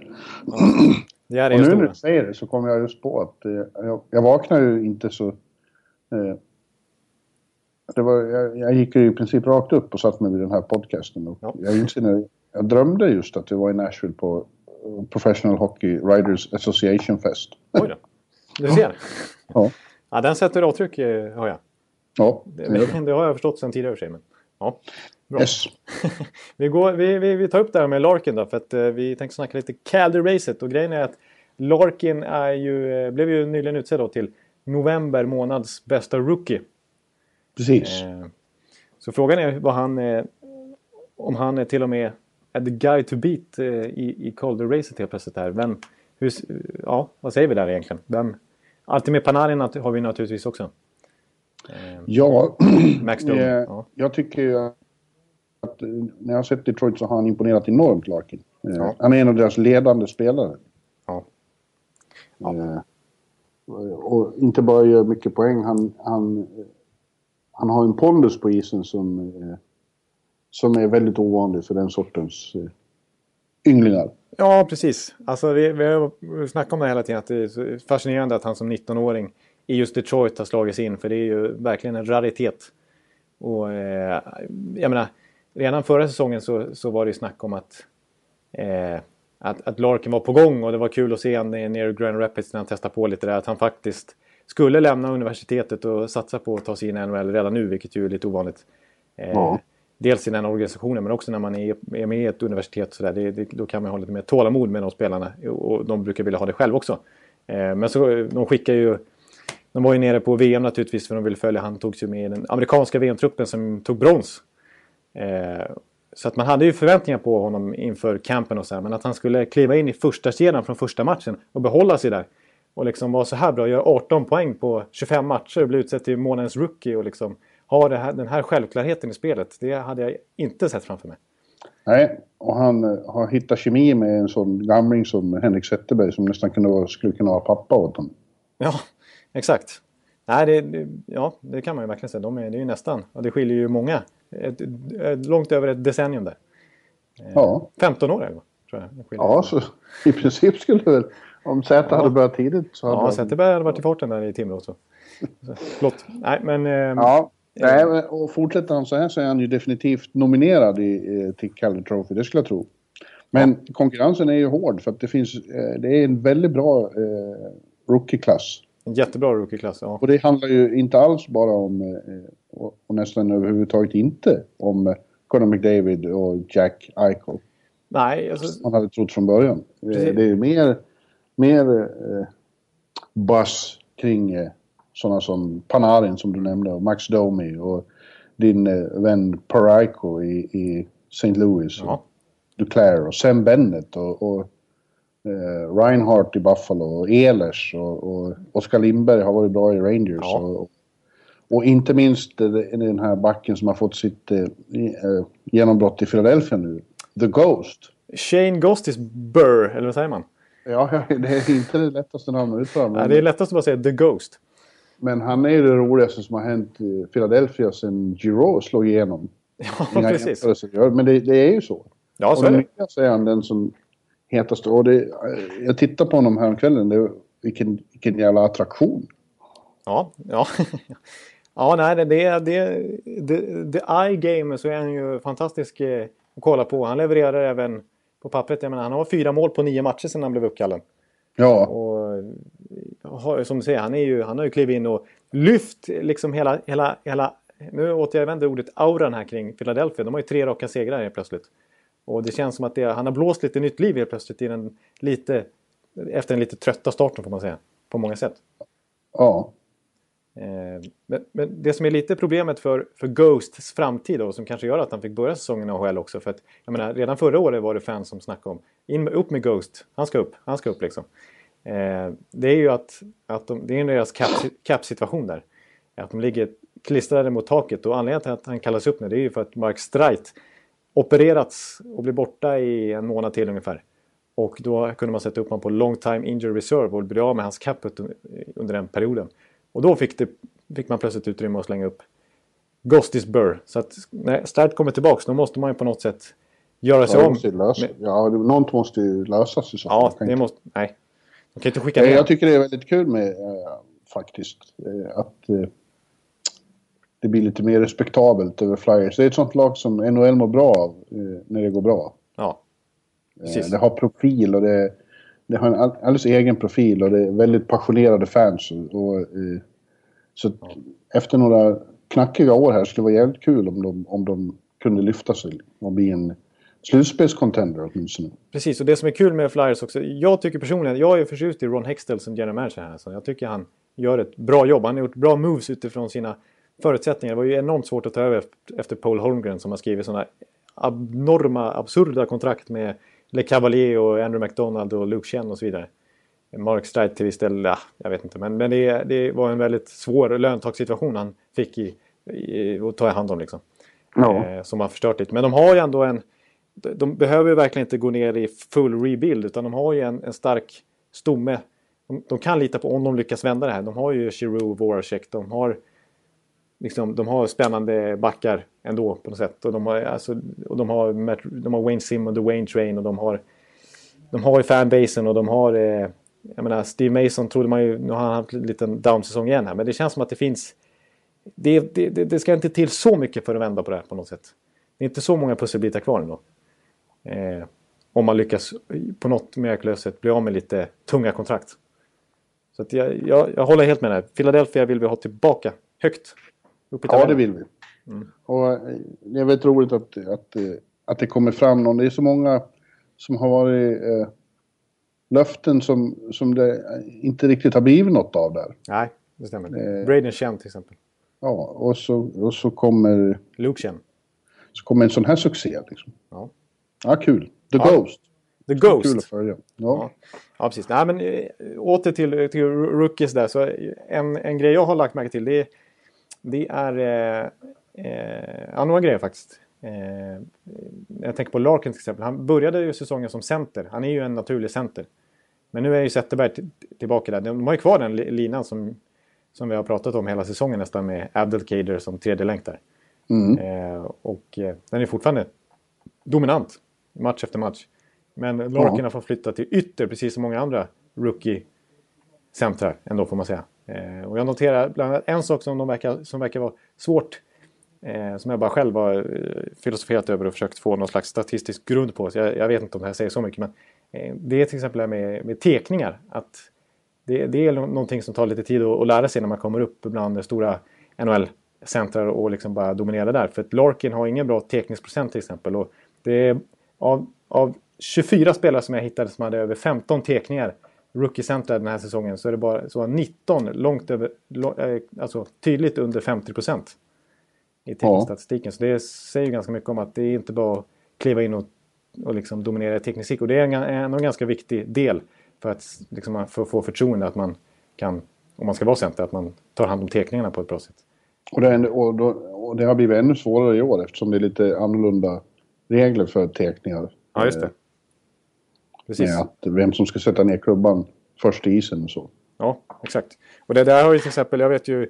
Är Och nu när du säger det så kommer jag just på att eh, jag, jag vaknar ju inte så... Eh, det var, jag, jag gick ju i princip rakt upp och satt mig vid den här podcasten. Och Ja. jag, inser jag drömde just att vi var i Nashville på eh, Professional Hockey Writers Association Fest. Oj då. Du ser. Ja, Ja, den sätter avtryck, eh, har jag. Ja Det, det har jag förstått sedan tidigare i. Men, ja. Bra. Yes. Vi, går, vi, vi, vi tar upp det här med Larkin då, för att eh, vi tänkte snacka lite Calder-racet. Och grejen är att Larkin är ju, eh, blev ju nyligen utsedd till november månads bästa rookie. Precis. Eh, så frågan är vad han, eh, om han är till och med är the guy to beat eh, i, i Calder-racet helt plötsligt. Här. Vem, hur, ja, vad säger vi där egentligen? Vem, alltid med Panarin har vi naturligtvis också. Eh, Ja, Max Domi, eh, ja. jag tycker ju att eh, när jag har sett Detroit så har han imponerat enormt, Larkin. Ja. Han är en av deras ledande spelare. ja. Eh, och inte bara gör mycket poäng, han, han, han har en pondus på isen som, som är väldigt ovanlig för den sortens ynglingar. Ja, precis. Alltså, vi, vi har snackat om det hela tiden. Att det är fascinerande att han som 19-åring i just Detroit har slagits in. För det är ju verkligen en raritet. Och eh, jag menar, redan förra säsongen så, så var det ju snack om att, eh, att, att Larkin var på gång. Och det var kul att se han nere i Grand Rapids när han testade på lite där. Att han faktiskt skulle lämna universitetet och satsa på att ta sig in i NHL redan nu. Vilket ju är lite ovanligt. Eh, Ja. Dels i den organisationen men också när man är, är med i ett universitet. Så där, det, det, då kan man ha lite mer tålamod med de spelarna. Och de brukar vilja ha det själv också. Eh, men så de skickar ju... De var ju nere på VM naturligtvis för de ville följa. Han togs ju med i den amerikanska VM-truppen som tog brons. Eh, så att man hade ju förväntningar på honom inför campen och så här, Men att han skulle kliva in i första kedjan från första matchen och behålla sig där. Och liksom vara så här bra, göra 18 poäng på 25 matcher och bli utsedd till månadens rookie och liksom ha här, den här självklarheten i spelet. Det hade jag inte sett framför mig. Nej, och han uh, har hittat kemi med en sån gamling som Henrik Zetterberg som nästan kunde vara, skulle kunna vara pappa åt honom. Ja, exakt. Nej, det, ja, det kan man ju verkligen säga. De är, det är ju nästan, och det skiljer ju många. Ett, ett, långt över ett decennium där. Eh, ja. 15 år eller tror jag. Ja, så i princip skulle väl... Om Zäta ja. hade börjat tidigt så hade... Ja, Zetterberg hade varit i farten där i Timrå. Så. Förlåt. Nej, men... Eh, ja. Nej, och fortsätter han så här så är han ju definitivt nominerad i, eh, till Calder Trophy, det skulle jag tro. Men ja. konkurrensen är ju hård för att det finns, eh, det är en väldigt bra eh, rookie-klass. En jättebra rookie-klass, ja. Och det handlar ju inte alls bara om, eh, och, nästan överhuvudtaget inte om eh, Conor McDavid och Jack Eichel. Nej, alltså... Man hade trott från början. Precis. Det är mer, mer eh, buzz kring eh, sådana som Panarin som du nämnde och Max Domi och din eh, vän Paraiko i, i St. Louis. Ja. Och Duclair och Sam Bennett och, och eh, Reinhardt i Buffalo och Ehlers och, och Oskar Lindberg har varit bra i Rangers. Ja. Och, och inte minst den här backen som har fått sitt eh, eh, genombrott i Philadelphia nu. The Ghost. Shane Ghostis Burr, eller vad säger man? Ja, det är inte det lättaste namnet att uttala. Nej, det är lättast att bara säga The Ghost. Men han är ju det roligaste som har hänt i Philadelphia sen Giro slog igenom. Ja, precis. Men det, det, är ju så. Ja, så och är det. Och så är han den som hetaste. Och det, jag tittade på honom häromkvällen. Det, vilken, vilken jävla attraktion. Ja, ja. ja, nej, det, det, det, det, det eye game så är han ju fantastisk eh, att kolla på. Han levererar även på pappret. Jag menar, han har fyra mål på nio matcher sedan han blev uppkallad. Ja. Och som du säger, han, är ju, han har ju klivit in och lyft liksom hela, hela, hela nu återvänder ordet auran här kring Philadelphia. De har ju tre raka segrar helt plötsligt. Och det känns som att det, han har blåst lite nytt liv helt plötsligt i den lite, efter den lite trötta starten får man säga. På många sätt. Ja. Eh, men, men, det som är lite problemet för, för Ghosts framtid då, som kanske gör att han fick börja säsongen i AHL också. För att, jag menar, redan förra året var det fans som snackade om in, upp med Ghost, han ska upp, han ska upp liksom. Eh, det är ju att, att de, det är deras cap-situation där. Att de ligger klistrade mot taket och anledningen till att han kallas upp nu det är ju för att Mark Streit opererats och blir borta i en månad till ungefär. Och då kunde man sätta upp honom på long time injury reserve och bli av med hans caput under den perioden. Och då fick, det, fick man plötsligt utrymme att slänga upp Ghostis Burr. Så att när Start kommer tillbaka då måste man ju på något sätt göra sig om. Lösa. Ja, något måste ju lösas i så fall. Ja, det måste... Nej. De kan inte skicka ner. Jag tycker det är väldigt kul med äh, faktiskt äh, att äh, det blir lite mer respektabelt över Flyers. Det är ett sånt lag som NHL mår bra av när det går bra. Ja. Precis. Det har profil och det, det har en alldeles egen profil och det är väldigt passionerade fans. Och, och så ja. efter några knackiga år här skulle det vara jävligt kul om de, om de kunde lyfta sig och bli en slutspelscontender åtminstone. Precis, och det som är kul med Flyers också. Jag tycker personligen, jag är förtjust i Ron Hextell som general manager här. Så jag tycker han gör ett bra jobb. Han har gjort bra moves utifrån sina förutsättningar. Det var ju enormt svårt att ta över efter Paul Holmgren som har skrivit sådana abnorma, absurda kontrakt med Le Cavalier och Andrew McDonald och Luke Chen och så vidare. Mark Streit till viss del, ja, jag vet inte. Men, men det, det var en väldigt svår löntagssituation han fick i, i, att ta hand om liksom. Ja. Eh, som har förstört lite. Men de har ju ändå en... De behöver ju verkligen inte gå ner i full rebuild utan de har ju en, en stark stomme. De, de, kan lita på om de lyckas vända det här. De har ju Giroud, Voracek, de har liksom, de har spännande backar ändå på något sätt. Och de har, alltså, och de har, de har Wayne Sim och The Wayne Train och de har, de har ju fanbasen och de har... Eh, jag menar, Steve Mason trodde man ju... Nu har han haft en liten down-säsong igen här, men det känns som att det finns... Det, det, det, ska inte till så mycket för att vända på det här på något sätt. Det är inte så många pusselbitar kvar ändå. Eh, om man lyckas på något mirakulöst sätt bli av med lite tunga kontrakt. Så jag, jag, jag håller helt med dig. Philadelphia vill vi ha tillbaka högt ja, det vill vi. Mm. Och eh, det är väldigt roligt att, att, eh, att det kommer fram någon. Det är så många som har varit eh, löften som, som det inte riktigt har blivit något av där. Nej, det stämmer. Eh, Braden Chen till exempel. Ja, och så, och så kommer... Luke Chen. så kommer en sån här succé. Liksom. Ja. ja, kul. The Ja. Ghost. The Kul Ghost. att följa. Ja. Ja. Ja, precis. Nej, men, eh, åter till, till rookies där. Så en, en grej jag har lagt märke till det, är- det är eh, eh, ja, några grejer faktiskt. Eh, jag tänker på Larkin till exempel. Han började ju säsongen som center. Han är ju en naturlig center. Men nu är ju Zetterberg tillbaka där. De har ju kvar den li- linan som, som vi har pratat om hela säsongen nästan med Abdelkader som tredje länk där. Mm. Eh, och eh, den är fortfarande dominant match efter match. Men Larkin Ja. har fått flytta till ytter precis som många andra rookie-centrar ändå får man säga. Eh, och jag noterar bland annat en sak som, de verkar, som verkar vara svårt eh, som jag bara själv har eh, filosoferat över och försökt få någon slags statistisk grund på. Så jag, jag vet inte om det här säger så mycket men eh, det är till exempel det här med, med tekningar. Att det, det är någonting som tar lite tid att, att lära sig när man kommer upp bland stora NHL-centrar och liksom bara dominerar där. För att Larkin har ingen bra tekningsprocent till exempel. Och det är av, av 24 spelare som jag hittade som hade över 15 tekningar rookie-centrar den här säsongen så är det bara så var 19 långt över, eh, alltså tydligt under 50 procent i teknikstatistiken. Så det säger ju ganska mycket om att det är inte bara att kliva in och, och liksom dominera i teknik. Och det är en, en, en ganska viktig del för att, liksom, för att få förtroende att man kan, om man ska vara center, att man tar hand om tekningarna på ett bra sätt. Och, det, är- och, då, och det har blivit ännu svårare i år eftersom det är lite annorlunda regler för teckningar. Ja, just det. Precis. Med att vem som ska sätta ner klubban först i isen och så. Ja, exakt. Och det där har ju till exempel, jag vet ju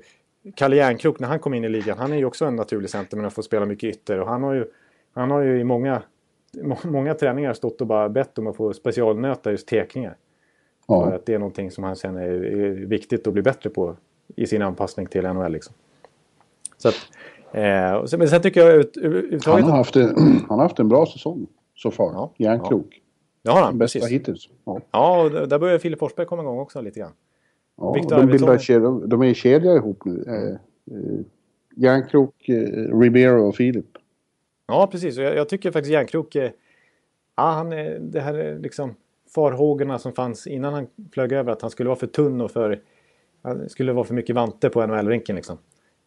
Kalle Järnkrok när han kom in i ligan, han är ju också en naturlig center men har fått spela mycket ytter. Och han har ju, han har ju i många, må- många träningar stått och bara bett om att få specialnöta just tekningar. För Ja. att det är någonting som han känner är, viktigt att bli bättre på i sin anpassning till NHL. Liksom. Så att, eh, sen, men sen tycker jag ut- Han, överhuvudtaget... har haft en, han har haft en bra säsong så far. Ja, Järnkrok. Det har han, Bästa precis. hittills. Ja. Ja, och där börjar Filip Forsberg komma igång också lite grann. Ja, Victor de, bildar kedja, de är i kedja ihop nu. Eh, eh, Järnkrok, eh, Ribeiro och Filip. Ja, precis. Och jag, jag tycker faktiskt Järnkrok... Eh, ja, han, är- det här är liksom farhågorna som fanns innan han flög över att han skulle vara för tunn och för... Han skulle vara för mycket vante på NHL-rinken liksom.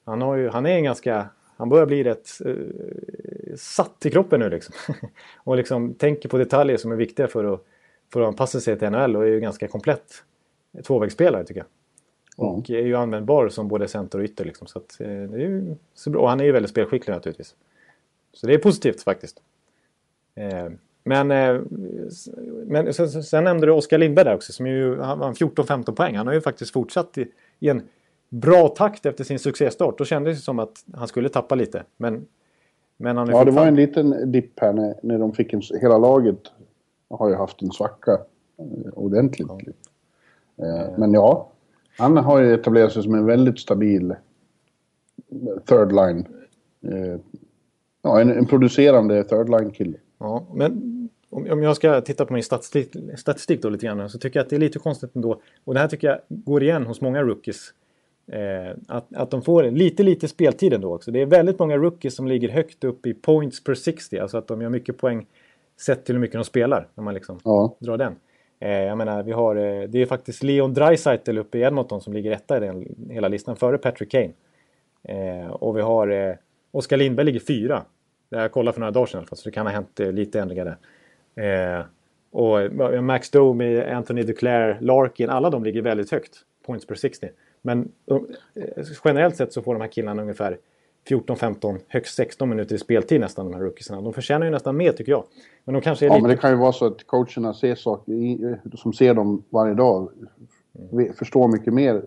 Han, har ju, han är en ganska... Han börjar bli rätt eh, satt i kroppen nu liksom. och liksom tänker på detaljer som är viktiga för att, för att anpassa sig till NHL och är ju ganska komplett tvåvägsspelare tycker jag. Ja. Och är ju användbar som både center och ytter. Liksom. Så att, eh, det är ju så bra. Och han är ju väldigt spelskicklig naturligtvis. Så det är positivt faktiskt. Eh, men eh, men sen, nämnde du Oskar Lindberg där också. Som är ju, han var 14-15 poäng. Han har ju faktiskt fortsatt i, i en bra takt efter sin succéstart. Då kändes det som att han skulle tappa lite. Men, men han är Ja, det var en liten dipp här när, när de fick en... Hela laget har ju haft en svacka eh, ordentligt. Eh, men ja, han har ju etablerat sig som en väldigt stabil third line. Eh, ja, en, en producerande third line-kille. Ja, men om, om jag ska titta på min statistik, statistik då lite grann så tycker jag att det är lite konstigt ändå. Och det här tycker jag går igen hos många rookies. Eh, att, att de får lite, lite speltid ändå också. Det är väldigt många rookies som ligger högt upp i points per 60. Alltså att de gör mycket poäng sett till hur mycket de spelar. När man liksom Ja, drar den. Eh, jag menar, vi har, eh, det är faktiskt Leon Draisaitl uppe i Edmonton som ligger etta i den hela listan före Patrick Kane. Eh, och vi har eh, Oskar Lindberg ligger fyra. Det har jag kollat för några dagar sedan i alla fall, så det kan ha hänt eh, lite ändringar där. Och Max Domi, Anthony Duclair, Larkin, alla de ligger väldigt högt. Points per 60. Men eh, generellt sett så får de här killarna ungefär 14-15, högst 16 minuter i speltid nästan, de här rookiesarna. De förtjänar ju nästan mer tycker jag. Men de kanske är ja lite... men det kan ju vara så att coacherna ser saker, i- som ser dem varje dag, ve- förstår mycket mer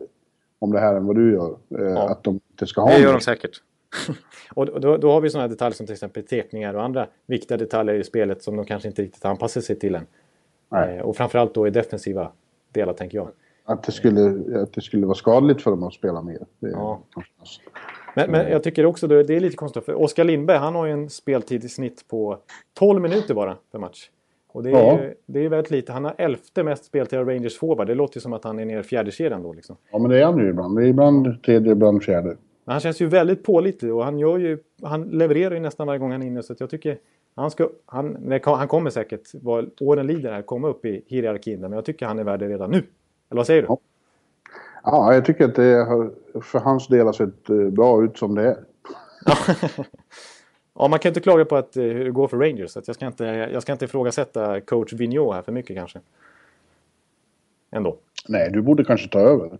om det här än vad du gör. Eh, Att de inte ska ha Det gör de säkert. och då, då har vi sådana detaljer som till exempel tekningar och andra viktiga detaljer i spelet som de kanske inte riktigt anpassar sig till än. Nej. Eh, och framförallt då i defensiva delar tänker jag. Att det, skulle, att det skulle vara skadligt för dem att spela mer. Ja. Men, men jag tycker också det är lite konstigt för Oskar Lindberg han har ju en speltid i snitt på 12 minuter bara per match. Och det är, Ja. ju, det är väldigt lite. Han har elfte mest speltid av Rangers forward. Det låter ju som att han är nere i fjärde kedjan då liksom. Ja, men det är han ju ibland. Det är ibland tredje, ibland fjärde. Men han känns ju väldigt pålitlig och han, gör ju, han levererar ju nästan varje gång han är inne. Så jag tycker han, ska, han, han kommer säkert, vad åren lider här, komma upp i hierarkin. Men jag tycker han är värd det redan nu. Eller vad säger du? Ja. Ja, jag tycker att det har, för hans del har sett eh, bra ut som det är. Ja, man kan inte klaga på att, eh, hur det går för Rangers. Så jag, ska inte, jag ska inte ifrågasätta coach Vigneault här för mycket kanske. Ändå. Nej, du borde kanske ta över.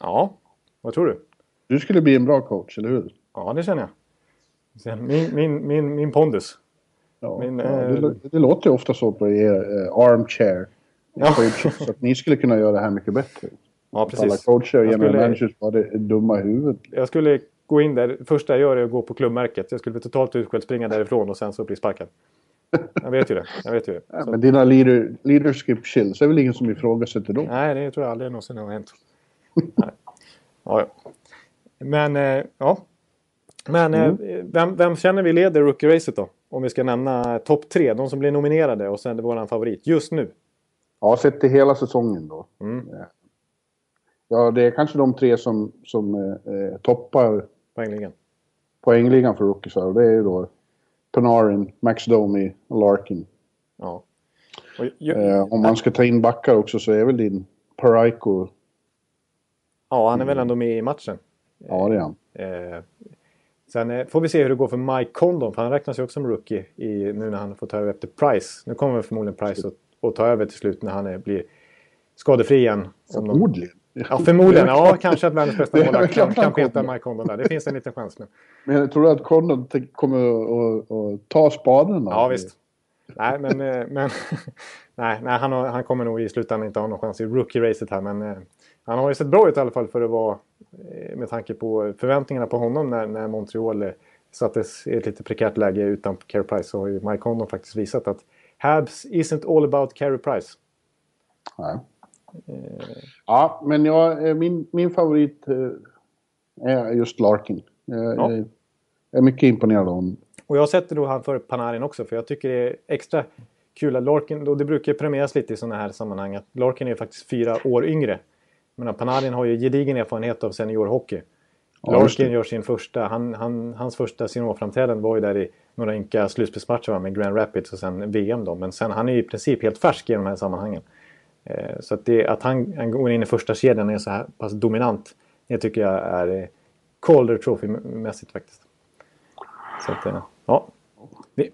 Ja, vad tror du? Du skulle bli en bra coach, eller hur? Ja, det känner jag. Min, min, min, min pondus. Ja, Min, ja, eh, det, det låter ju ofta så på er eh, armchair. Ja. Så att ni skulle kunna göra det här mycket bättre. Ja, Att Alla precis. coacher och general skulle- managers var det dumma i huvudet. Jag skulle gå in där. Första jag gör är att gå på klubbmärket. Jag skulle bli totalt utskälld, springa därifrån och sen så bli sparkad. Jag vet ju det. Jag vet ju det. Ja, Så, men dina leader, leadership skills är väl ingen som ifrågasätter dem? nej, det tror jag aldrig någonsin har hänt. Nej. Ja, ja. Men, eh, ja. Men eh, vem, vem känner vi leder rookie-racet då? Om vi ska nämna topp tre, de som blir nominerade och sen våran favorit just nu. Ja, sett till hela säsongen då. Mm. Ja, det är kanske de tre som, som eh, eh, toppar Poängligen. poängligan för rookiesar. Det är ju då Panarin, Max Domi och Larkin. Ja. Och, ju, Eh, om man ska ta in backar också så är väl din Paraiko... ja, han är väl ändå med i matchen. Ja, det är han. Eh, sen eh, får vi se hur det går för Mike Condon, för han räknas ju också som rookie i, nu när han får ta över efter Price. Nu kommer förmodligen Price att, att ta över till slut när han är, blir skadefri igen. De- Förmodligen. Ja, förmodligen. Ja, kanske att världens bästa målvakt kan, peta. Mike Condon där. Det finns en liten chans. Men jag tror att Condon kommer att, ta spaderna. Ja, visst. Nej, men, eh, men nej, nej, han, har, han kommer nog i slutändan inte ha någon chans i rookie-racet här. Men eh, han har ju sett bra ut i alla fall för att vara, eh, med tanke på förväntningarna på honom när, när Montreal sattes i ett lite prekärt läge utan Carey Price. Så har ju Mike Condon faktiskt visat att Habs isn't all about Carey Price. Nej. Ja, men jag, eh, min, min favorit eh, är just Larkin. Jag Ja. är mycket imponerad av honom. Och jag sätter då han för Panarin också för jag tycker det är extra kul att Larkin, och det brukar premieras lite i sådana här sammanhang, att Larkin är faktiskt fyra år yngre. Men Panarin har ju gedigen erfarenhet av seniorhockey. Ja. Larkin gör sin första, han, han, hans första seniorframträdande var ju där i några ynka slutspelsmatcher med Grand Rapids och sen VM då. Men sen, han är ju i princip helt färsk i de här sammanhangen. Eh, så att, det, att han, han går in i första kedjan och är så här pass dominant, det tycker jag är eh, Calder Trophy-mässigt faktiskt. Så att, eh, ja.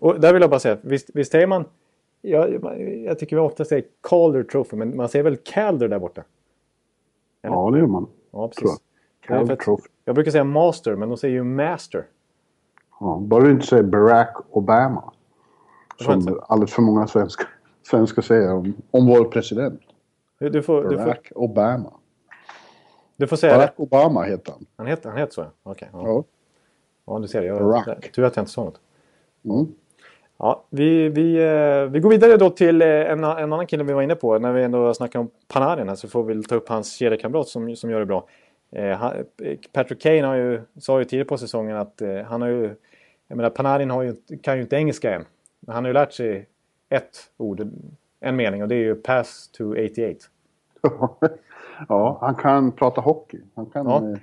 Och där vill jag bara säga, visst, visst säger man... Jag, jag tycker vi ofta säger Calder Trophy, men man säger väl Calder där borta? Eller? Ja, det gör man. Ja, precis. jag. Calder att- Trophy. Jag brukar säga Master, men de säger ju Master. Ja, bara du inte säger Barack Obama. Det Som alldeles för många svenskar, svenskar säger om, om vår president. Du, får, du, får, Barack Obama. du får säga Barack rätt. Obama heter han. Han heter, han heter så. Okej. ja. Ja. ja, du ser. Jag, Barack. Tur att jag inte sa något. Mm. Ja, vi, vi, eh, vi går vidare då till eh, en, en annan kille vi var inne på. När vi ändå snackar om Panarin här så får vi ta upp hans kedjekamrat som, som gör det bra. Eh, Patrick Kane har ju, sa ju tidigare på säsongen att eh, han har ju... Jag menar Panarin har ju, kan ju inte engelska än. Men han har ju lärt sig ett ord, en mening och det är ju pass to 88. ja, han kan prata hockey. Han kan... Ja. eh,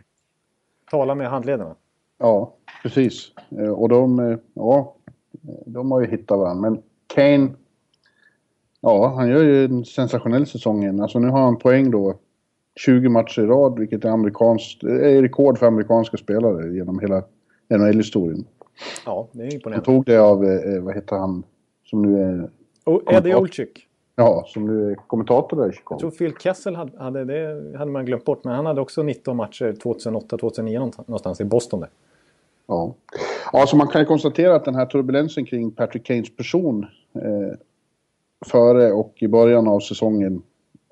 Tala med handledarna. Ja, precis. Eh, Och de, ja, de har ju hittat varandra. Men Kane, ja, han gör ju en sensationell säsong igen. Alltså nu har han poäng då 20 matcher i rad, vilket är, amerikanskt, är rekord för amerikanska spelare genom hela NHL-historien. Ja, det är Han imponerande. tog det av, eh, vad heter han, som nu är, Eddie Olczyk. ja, som nu är kommentator där i Chicago. Jag tror Phil Kessel hade, hade det hade man glömt bort. Men han hade också 19 matcher 2008-2009 någonstans i Boston där. Ja. ja, så man kan ju konstatera att den här turbulensen kring Patrick Kanes person eh, före och i början av säsongen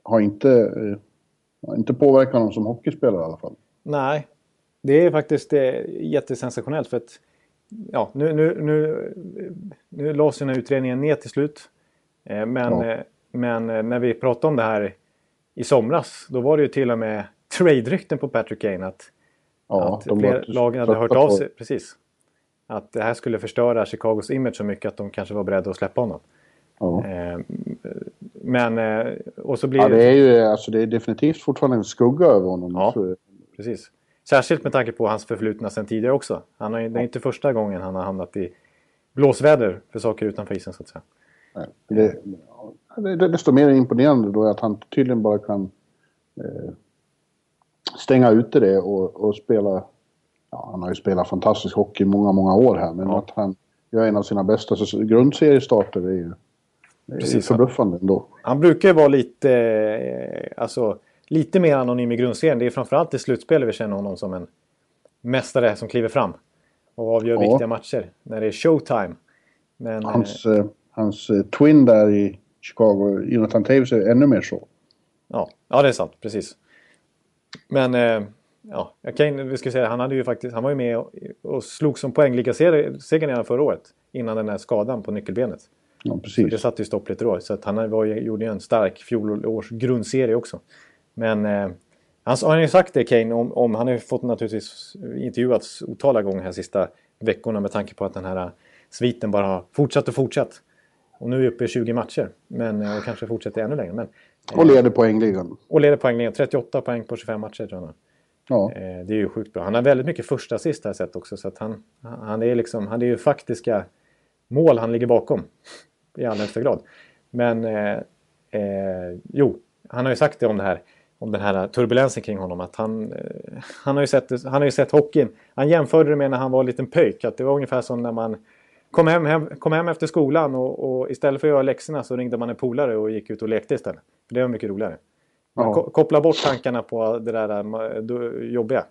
har inte, eh, inte påverkat honom som hockeyspelare i alla fall. Nej, det är faktiskt eh, jättesensationellt för att ja, nu, nu, nu, nu lades den här utredningen ner till slut. Eh, men, Ja. eh, men eh, när vi pratade om det här i somras då var det ju till och med trade-rykten på Patrick Kane att, Ja, att fler lag hade hört av på- sig. Precis. Att det här skulle förstöra Chicagos image så mycket att de kanske var beredda att släppa honom. Ja. Men, eh, och så blir ja, det är ju alltså, det är definitivt fortfarande en skugga över honom. Ja. Så, Precis. Särskilt med tanke på hans förflutna sen tidigare också. Han har, det är inte första gången han har hamnat i blåsväder för saker utanför isen så att säga. nej, det, är desto mer imponerande då att han tydligen bara kan eh, stänga ute det och, och spela... Ja, han har ju spelat fantastisk hockey i många, många år här, men Ja. att han gör en av sina bästa grundseriestarter. Är ju det är Precis, förbluffande ändå. Han brukar ju vara lite, eh, alltså, lite mer anonym i grundserien. Det är framförallt i slutspelet vi känner honom som en mästare som kliver fram och avgör Ja. viktiga matcher. När det är showtime. Men, eh, Hans, eh, hans eh, twin där i Chicago, Jonathan Taves, är ännu mer så. Ja, ja det är sant. Precis. Men eh, ja, Kane, vi ska säga, han, hade ju faktiskt, han var ju med och, och slog som poängligasegern redan förra året. Innan den där skadan på nyckelbenet. Ja, Så det precis. satte ju stopp lite då. Så han var, gjorde ju en stark fjolårs grundserie också. Men eh, han har ju sagt det Kane, om, om, han har ju fått naturligtvis intervjuats otaliga gånger här sista veckorna med tanke på att den här eh, sviten bara har fortsatt och fortsatt. Och nu är vi uppe i 20 matcher. Men eh, och kanske fortsätter ännu längre. Men, Och leder poängligan. och leder poängligan. 38 poäng på 25 matcher tror jag. han. Ja. Eh, Det är ju sjukt bra. Han har väldigt mycket första assist har jag sett också. Så att han, han, är liksom, han är ju faktiska mål han ligger bakom. I allra högsta grad. Men eh, eh, jo, han har ju sagt det om det här. Om den här turbulensen kring honom. Att han, eh, han, har ju sett, han har ju sett hockeyn. Han jämförde det med när han var en liten pöjk. Att det var ungefär som när man kom hem, hem, kom hem efter skolan och, och istället för att göra läxorna så ringde man en polare och gick ut och lekte istället. För det var mycket roligare. Man Ja. ko- kopplar bort tankarna på det där eh, jobbiga.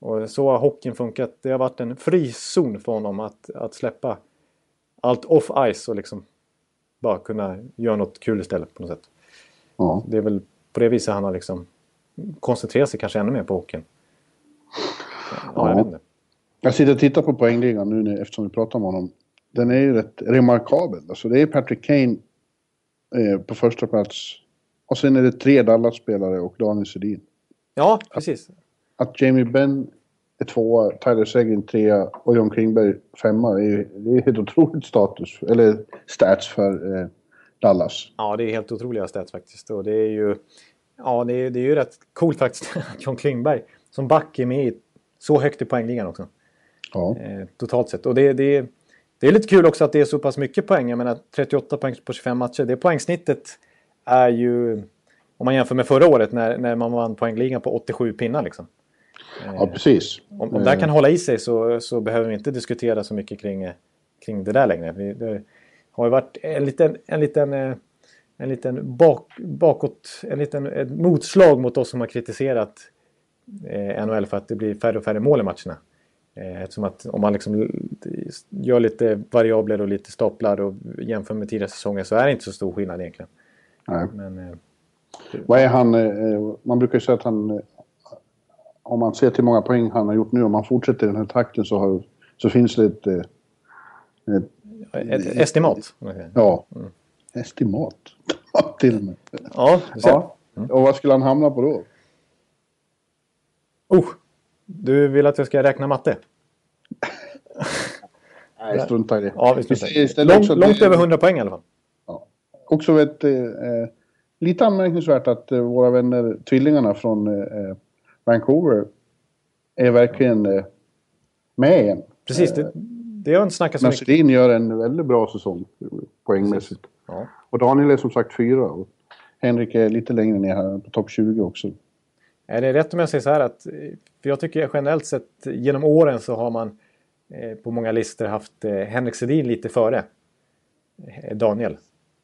Och så har hockeyn funkat. Det har varit en frizon för honom att, att släppa allt off ice och liksom bara kunna göra något kul istället på något sätt. ja. Det är väl på det viset han har liksom koncentrerat sig kanske ännu mer på hockeyn. Ja, jag Ja. vet inte. Jag sitter och tittar på poängligan nu när- eftersom vi pratar om honom. Den är ju rätt remarkabel. Alltså det är Patrick Kane eh, på första plats. Och sen är det tre Dallas-spelare och Daniel Sedin. Ja, precis. Att Jamie Benn är tvåa, Tyler Seguin trea och John Klingberg femma. Det är, det är helt otroligt status, eller stats för eh, Dallas. Ja, det är helt otroliga stats faktiskt. Och det är ju, ja, det är, det är ju rätt coolt faktiskt att John Klingberg som back är med så högt i poängligan också. Ja, eh, totalt sett. Och det, det, det är lite kul också att det är så pass mycket poäng. Jag menar 38 poäng på 25 matcher. Det poängsnittet är ju, om man jämför med förra året när, när man vann poängligan på 87 pinnar. Liksom. Ja precis. Om, om det här kan hålla i sig så, så behöver vi inte diskutera så mycket kring, eh, kring det där längre. Vi, det har ju varit en liten, en liten, eh, en liten bak, bakåt, en liten ett motslag mot oss som har kritiserat eh, NHL för att det blir färre och färre mål i matcherna. Eh, eftersom att om man liksom gör lite variabler och lite staplar och jämför med tidigare säsonger så är det inte så stor skillnad egentligen. Nej. Men, eh, Vad är han? Eh, man brukar ju säga att han... Eh, om man ser till många poäng han har gjort nu, om han fortsätter i den här takten så, har, så finns det ett... Eh, ett ett estimat. säger. ja, estimat. till och med. Ja. Ja. Och vad skulle han hamna på då? Oh, du vill att jag ska räkna matte? Nej, strunta i det. Ja, vi struntar. Istället Långt, över 100 poäng i alla fall. Ja. Också ett, eh, eh, lite anmärkningsvärt att eh, våra vänner, tvillingarna från eh, Vancouver, är verkligen eh, med igen. Precis, det, det har inte snackats så mycket. Nasserin gör en väldigt bra säsong poängmässigt. Ja. Och Daniel är som sagt fyra. Och Henrik är lite längre ner här på topp 20 också. Är det rätt om jag säger så här att, för jag tycker generellt sett genom åren så har man eh, på många listor haft eh, Henrik Sedin lite före eh, Daniel.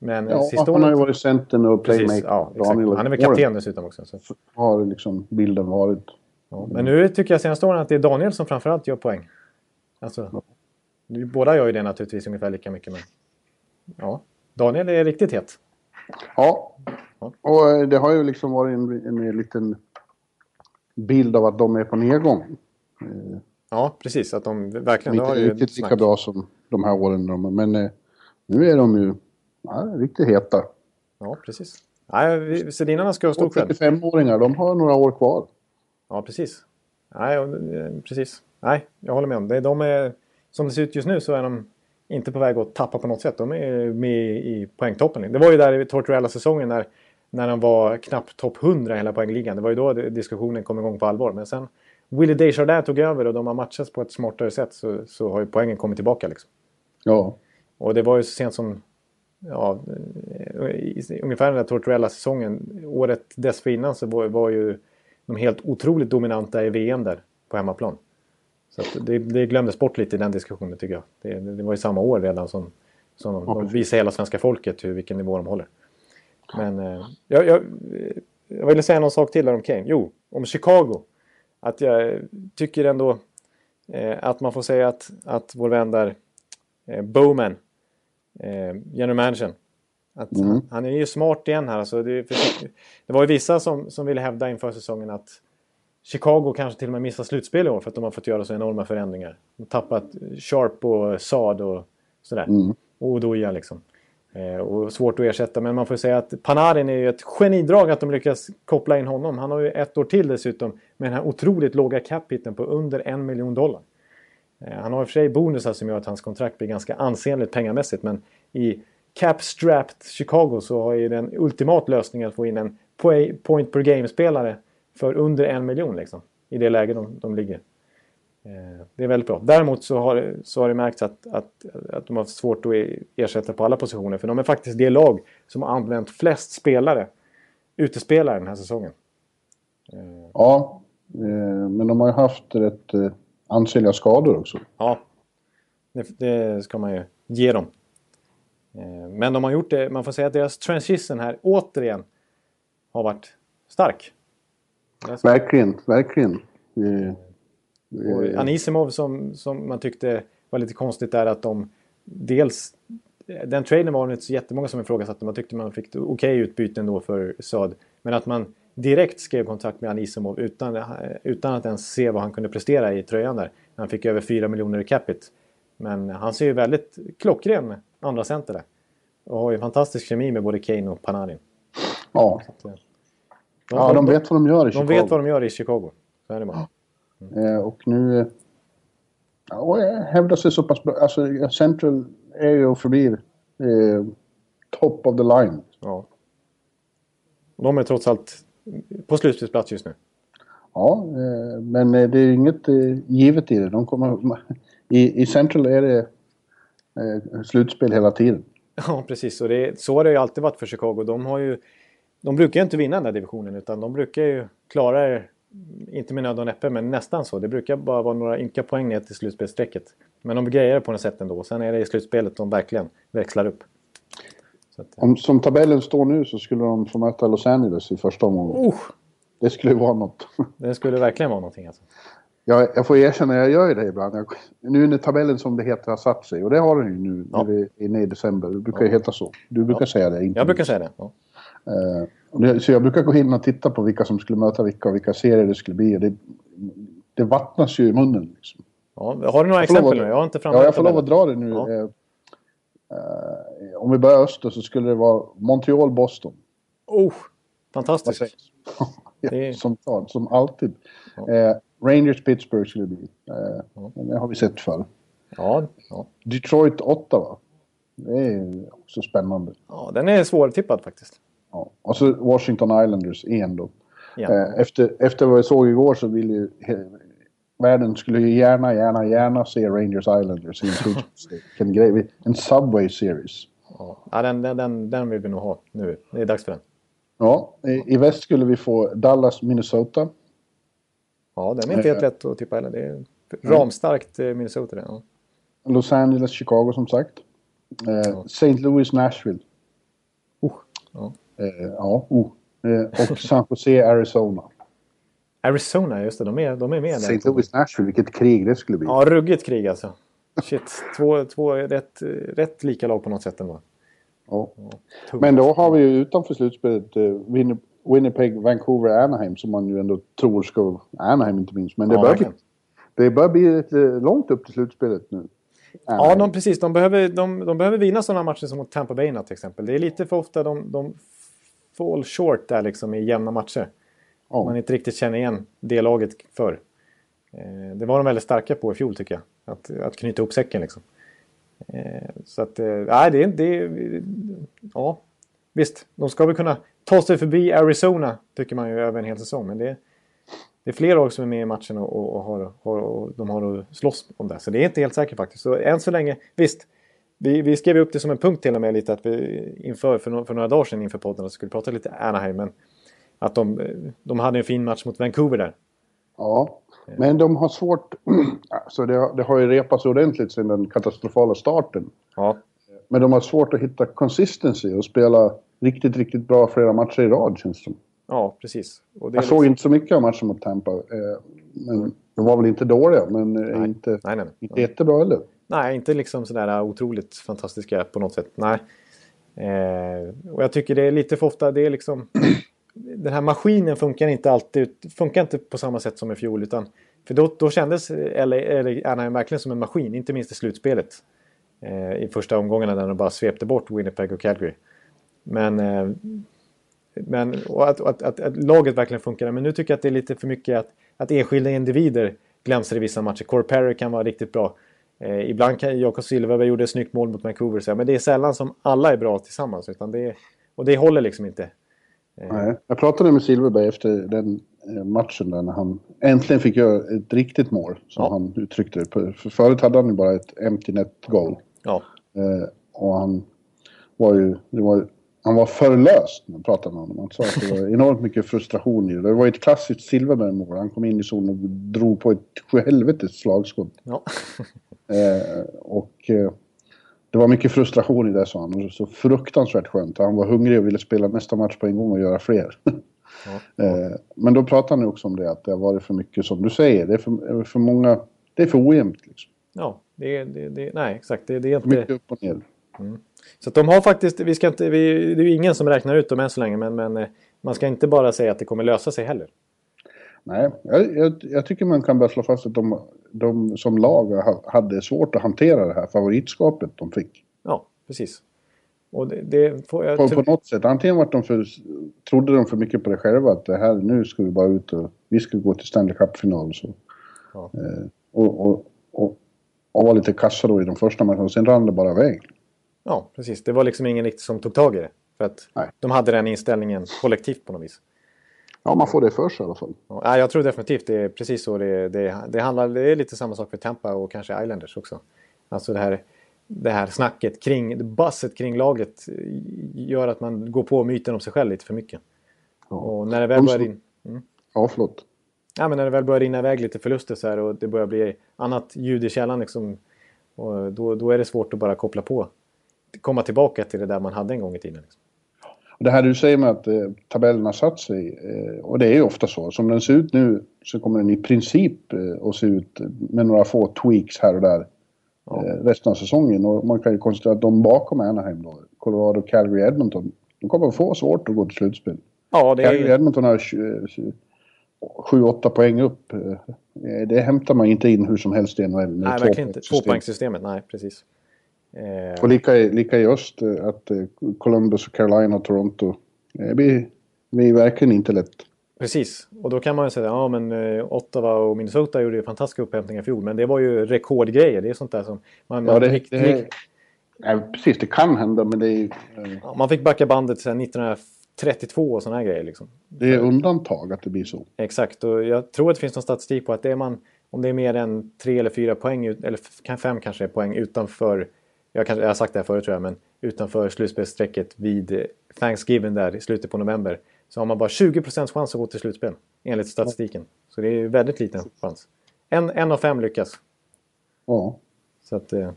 Men Ja, sista han har ju varit centern och Precis, playmaker. ja, Han är väl kapten dessutom också. Så. Har liksom bilden varit. Ja. Men nu tycker jag senaste åren att det är Daniel som framförallt gör poäng. Alltså, nu- båda gör ju det naturligtvis ungefär lika mycket. Men, ja, Daniel är riktigt het. Ja. Ja. Och eh, det har ju liksom varit en, en, liten bild av att de är på nedgång. Eh, Ja, precis. Att de verkligen... Inte det har ju riktigt lika bra som de här åren. de- Men eh, nu är de ju ja, riktigt heta. Ja, precis. Nej, Sedinarna ska ha stor cred. 35-åringar, de har några år kvar. Ja, precis. Nej, eh, precis. Nej, jag håller med om det. De är, som det ser ut just nu så är de inte på väg att tappa på något sätt. De är med i poängtoppen. Det var ju där i Tortorella-säsongen när, när de var knappt topp 100 i hela poängligan. Det var ju då diskussionen kom igång på allvar. Men sen Willie Desjardins tog över och de har matchats på ett smartare sätt så, så har ju poängen kommit tillbaka. Liksom. Ja, Och det var ju så sent som ja, eh, ungefär den där Tortorella-säsongen. Året dessförinnan så var, var ju de helt otroligt dominanta i VM där på hemmaplan. Så det, det glömdes bort lite i den diskussionen tycker jag. Det, det var ju samma år redan som, som de, de visade hela svenska folket hur, vilken nivå de håller. Men eh, jag, jag, jag ville säga någon sak till om Kane. Jo, om Chicago. Att jag tycker ändå eh, att man får säga att, att vår vän där, eh, Bowman, eh, general managern, att mm. han, han, är ju smart igen här. Alltså det, det, var ju vissa som, som ville hävda inför säsongen att Chicago kanske till och med missar slutspel i år för att de har fått göra så enorma förändringar. De har tappat Sharp och Saad och sådär. Mm. Och Odoja liksom. Eh, och svårt att ersätta. Men man får säga att Panarin är ju ett genidrag att de lyckas koppla in honom. Han har ju ett år till dessutom med den här otroligt låga capiten på under en miljon dollar. Eh, han har i och för sig bonusar som gör att hans kontrakt blir ganska ansenligt pengamässigt. Men i cap-strapped Chicago så har ju den ultimat lösningen att få in en point per game-spelare för under en miljon liksom. I det läge de, de ligger. Eh, det är väldigt bra. Däremot så har, så har det märkts att, att, att de har svårt att e-, ersätta på alla positioner. För de är faktiskt det lag som har använt flest spelare, utespelare den här säsongen. Eh. Ja, men de har ju haft rätt ansenliga skador också. Ja, det, det, ska man ju ge dem. Men de har gjort det, man får säga att deras transition här återigen har varit stark. Verkligen, verkligen. Eh, Anisimov som, som man tyckte var lite konstigt är att de dels den traden var det inte så jättemånga som ifrågasatte. Man tyckte man fick okej okay utbyte ändå för Söd. Men att man direkt skrev kontakt med Anisimov utan, utan att ens se vad han kunde prestera i tröjan där. Han fick över 4 miljoner i capita. Men han ser ju väldigt klockren andra center där. Och har ju fantastisk kemi med både Kane och Panarin. Ja. Att, de, ja, de, vet vad de gör i Chicago. De vet vad de gör i Chicago. Så är det bara. Mm. och nu ja, hävdar sig så pass bra. Alltså Central är ju och förblir eh, top of the line. Ja. De är trots allt på slutspelsplats just nu. Ja, eh, men det är inget eh, givet i det. De kommer, i, I Central är det eh, slutspel hela tiden. Ja, precis. Och det, så har det ju alltid varit för Chicago. De, har ju, de brukar ju inte vinna den där divisionen utan de brukar ju klara det inte med nöd och näppe, men nästan så. Det brukar bara vara några ynka poäng ner till slutspelsstrecket. Men de grejer det på något sätt ändå. Sen är det i slutspelet de verkligen växlar upp. Att, Om, som tabellen står nu så skulle de få möta Los Angeles i första omgången. Oh! Det skulle vara något. Det skulle verkligen vara någonting alltså. Jag, jag får erkänna, jag gör ju det ibland. Jag, nu när tabellen som det heter har satt sig, och det har den ju nu ja. när vi är inne i december. Det brukar ju heta så. Du brukar ja. säga det. Inte jag brukar säga det. Ja. Uh, så jag brukar gå in och titta på vilka som skulle möta vilka och vilka serier det skulle bli. Det, det vattnas ju i munnen. Liksom. Ja, har du några exempel nu? Jag har inte Ja, jag får lov att dra det nu. Ja. Eh, om vi börjar öster så skulle det vara Montreal-Boston. Oh, fantastiskt. ja, som, som alltid. Ja. Eh, Rangers-Pittsburgh skulle det bli. Eh, ja. Det har vi sett förr. Ja, ja. Detroit-Ottawa. Det är också spännande. Ja, den är svårtippad faktiskt. Ja. Och så Washington Islanders igen då. Ja. Eh, efter, efter vad jag såg igår så vill ju... Världen skulle ju gärna, gärna, gärna se Rangers Islanders i en grej. En Subway Series. Ja, den, den, den, den vill vi nog ha nu. Det är dags för den. Ja, i, i väst skulle vi få Dallas, Minnesota. Ja, den är inte helt lätt att tippa heller. Det är ramstarkt eh, Minnesota det. Ja. Los Angeles, Chicago som sagt. Eh, St. Louis, Nashville. Oh, ja. Eh, ja, oh. Eh, och San Jose, Arizona. Arizona, just det. De är, de är med St. Louis Nashville, vilket krig det skulle bli. Ja, ruggigt krig alltså. Shit, två, två rätt, rätt lika lag på något sätt ändå. Ja. Men då har vi ju utanför slutspelet uh, Winnipeg, Vancouver, Anaheim som man ju ändå tror ska... Anaheim inte minst. Men det, ja, bör, bli, det bör bli lite långt upp till slutspelet nu. Ja, de, precis. De behöver, de, de behöver vinna sådana matcher som mot Tampa Bay till exempel. Det är lite för ofta de, de fall short där liksom i jämna matcher. Oh. Man inte riktigt känner igen det laget för. Eh, det var de väldigt starka på i fjol tycker jag. Att, att knyta ihop säcken liksom. Eh, så att, eh, nej det, det, ja visst, de ska väl kunna ta sig förbi Arizona tycker man ju över en hel säsong. Men det, det är fler lag som är med i matchen och, och, och har, har, och de har att slåss om det. Så det är inte helt säkert faktiskt. Så än så länge, visst. Vi, vi skrev upp det som en punkt till och med lite att vi inför, för, no för några dagar sedan inför podden att skulle prata lite Anaheim. Men att de, de hade en fin match mot Vancouver där. Ja. Men de har svårt... Alltså det, har, det har ju repats ordentligt sedan den katastrofala starten. Ja, Men de har svårt att hitta consistency och spela riktigt, riktigt bra flera matcher i rad känns det som. ja precis. Jag såg liksom- inte så mycket av matchen mot Tampa. Eh, men de var väl inte dåliga, men eh, Nej. inte, Nej, nej, nej. inte jättebra heller. Nej, inte liksom sådär otroligt fantastiska på något sätt. Nej. Eh, och jag tycker det är lite för ofta, det är liksom... Den här maskinen funkar inte alltid, funkar inte på samma sätt som i fjol. Utan, för då, då kändes LA, Anaheim verkligen som en maskin, inte minst i slutspelet. Eh, I första omgångarna när de bara svepte bort Winnipeg och Calgary. Men, eh, men och att, att, att, att laget verkligen funkar. Men nu tycker jag att det är lite för mycket att, att enskilda individer glänser i vissa matcher. Corey Perry kan vara riktigt bra. Eh, ibland kan Jakob Silfverberg gjorde ett snyggt mål mot Vancouver. Så, men det är sällan som alla är bra tillsammans. Utan det, och det håller liksom inte. Nej. Jag pratade med Silverberg efter den eh, matchen där när han äntligen fick göra ett riktigt mål, som Ja. han uttryckte det. För förut hade han ju bara ett empty net goal. ja, Eh, och han var ju, var, han var förlöst när man pratade med honom. Han sa att det var enormt mycket frustration i det. Det var ett klassiskt Silverberg-mål. Han kom in i zonen och drog på ett sjuhelvetes slagskott. ja. Eh, och eh, det var mycket frustration i det sa han. Och så fruktansvärt skönt. Han var hungrig och ville spela nästa match på en gång och göra fler. eh, men då pratade han också om det att det har varit för mycket som du säger. Det är för, för många, det är för ojämnt liksom. ja det, det, det, nej, exakt. Det, det är För mycket inte... upp och ner. Så att de har faktiskt, vi ska inte, vi, det är ju ingen som räknar ut dem än så länge. Men, men eh, man ska inte bara säga att det kommer lösa sig heller. Nej, jag, jag, jag tycker man kan bara slå fast att de, de som lag ha- hade svårt att hantera det här favoritskapet de fick. Ja, precis. Och det, det får jag... På, på något sätt. Antingen var de för, trodde de för mycket på det själva. Att det här, nu ska vi bara ut och vi ska gå till Stanley Cup-final. Så. Ja. Eh, och, och, och, och var lite kassa då i de första matcherna. Sen rann det bara iväg. Ja, precis. Det var liksom ingen riktigt som tog tag i det. För att Nej. de hade den inställningen kollektivt på något vis. Ja, man får det för sig i alla fall. Ja, jag tror definitivt det är precis så det, det, det handlar. Det är lite samma sak för Tampa och kanske Islanders också. Alltså det här, det här snacket kring, basset kring laget gör att man går på myten om sig själv lite för mycket. Ja. Och när det väl börjar in... Ja, förlåt. Ja, men när det väl börjar rinna iväg lite förluster så här och det börjar bli annat ljud i källan liksom. Då, då är det svårt att bara koppla på. Komma tillbaka till det där man hade en gång i tiden. Liksom. Det här du säger med att eh, tabellen har satt sig, eh, och det är ju ofta så. Som den ser ut nu så kommer den i princip eh, att se ut med några få tweaks här och där Ja. eh, resten av säsongen. Och man kan ju konstatera att de bakom Anaheim då, Colorado, Calgary, Edmonton, de kommer att få svårt att gå till slutspel. Ja, det Calgary, är, Edmonton har 7-8 poäng upp. Eh, Det hämtar man inte in hur som helst i NHL. nej, verkligen inte. poängssystem. Tvåpoängssystemet, nej precis. Eh, Och lika, lika i öst, eh, att eh, Columbus, Carolina och Toronto. Det blir, blir verkligen inte lätt. Precis, och då kan man ju säga ja men Ottawa och Minnesota gjorde ju fantastiska upphämtningar i fjol. Men det var ju rekordgrejer. Det är sånt där som man, Ja, man, det, fick, det, nej, precis, det kan hända men det är, eh, ja, man fick backa bandet sedan 1932 och såna här grejer. Liksom. det är undantag att det blir så. Exakt, och jag tror att det finns någon statistik på att det är man, om det är mer än tre eller fyra poäng, eller fem kanske poäng utanför, jag, kanske, jag har sagt det här förut tror jag, men utanför slutspelsstrecket vid Thanksgiving där i slutet på november, så har man bara 20% chans att gå till slutspel, enligt statistiken. Så det är väldigt liten chans. En, en av fem lyckas. Ja. Så att, eh,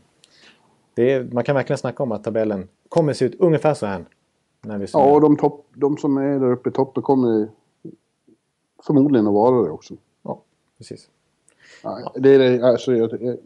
det är, man kan verkligen snacka om att tabellen kommer se ut ungefär så här. När vi Ja, och de, topp, de som är där uppe i toppen kommer förmodligen att vara det också. ja, precis. Ja, det är det, alltså, jag,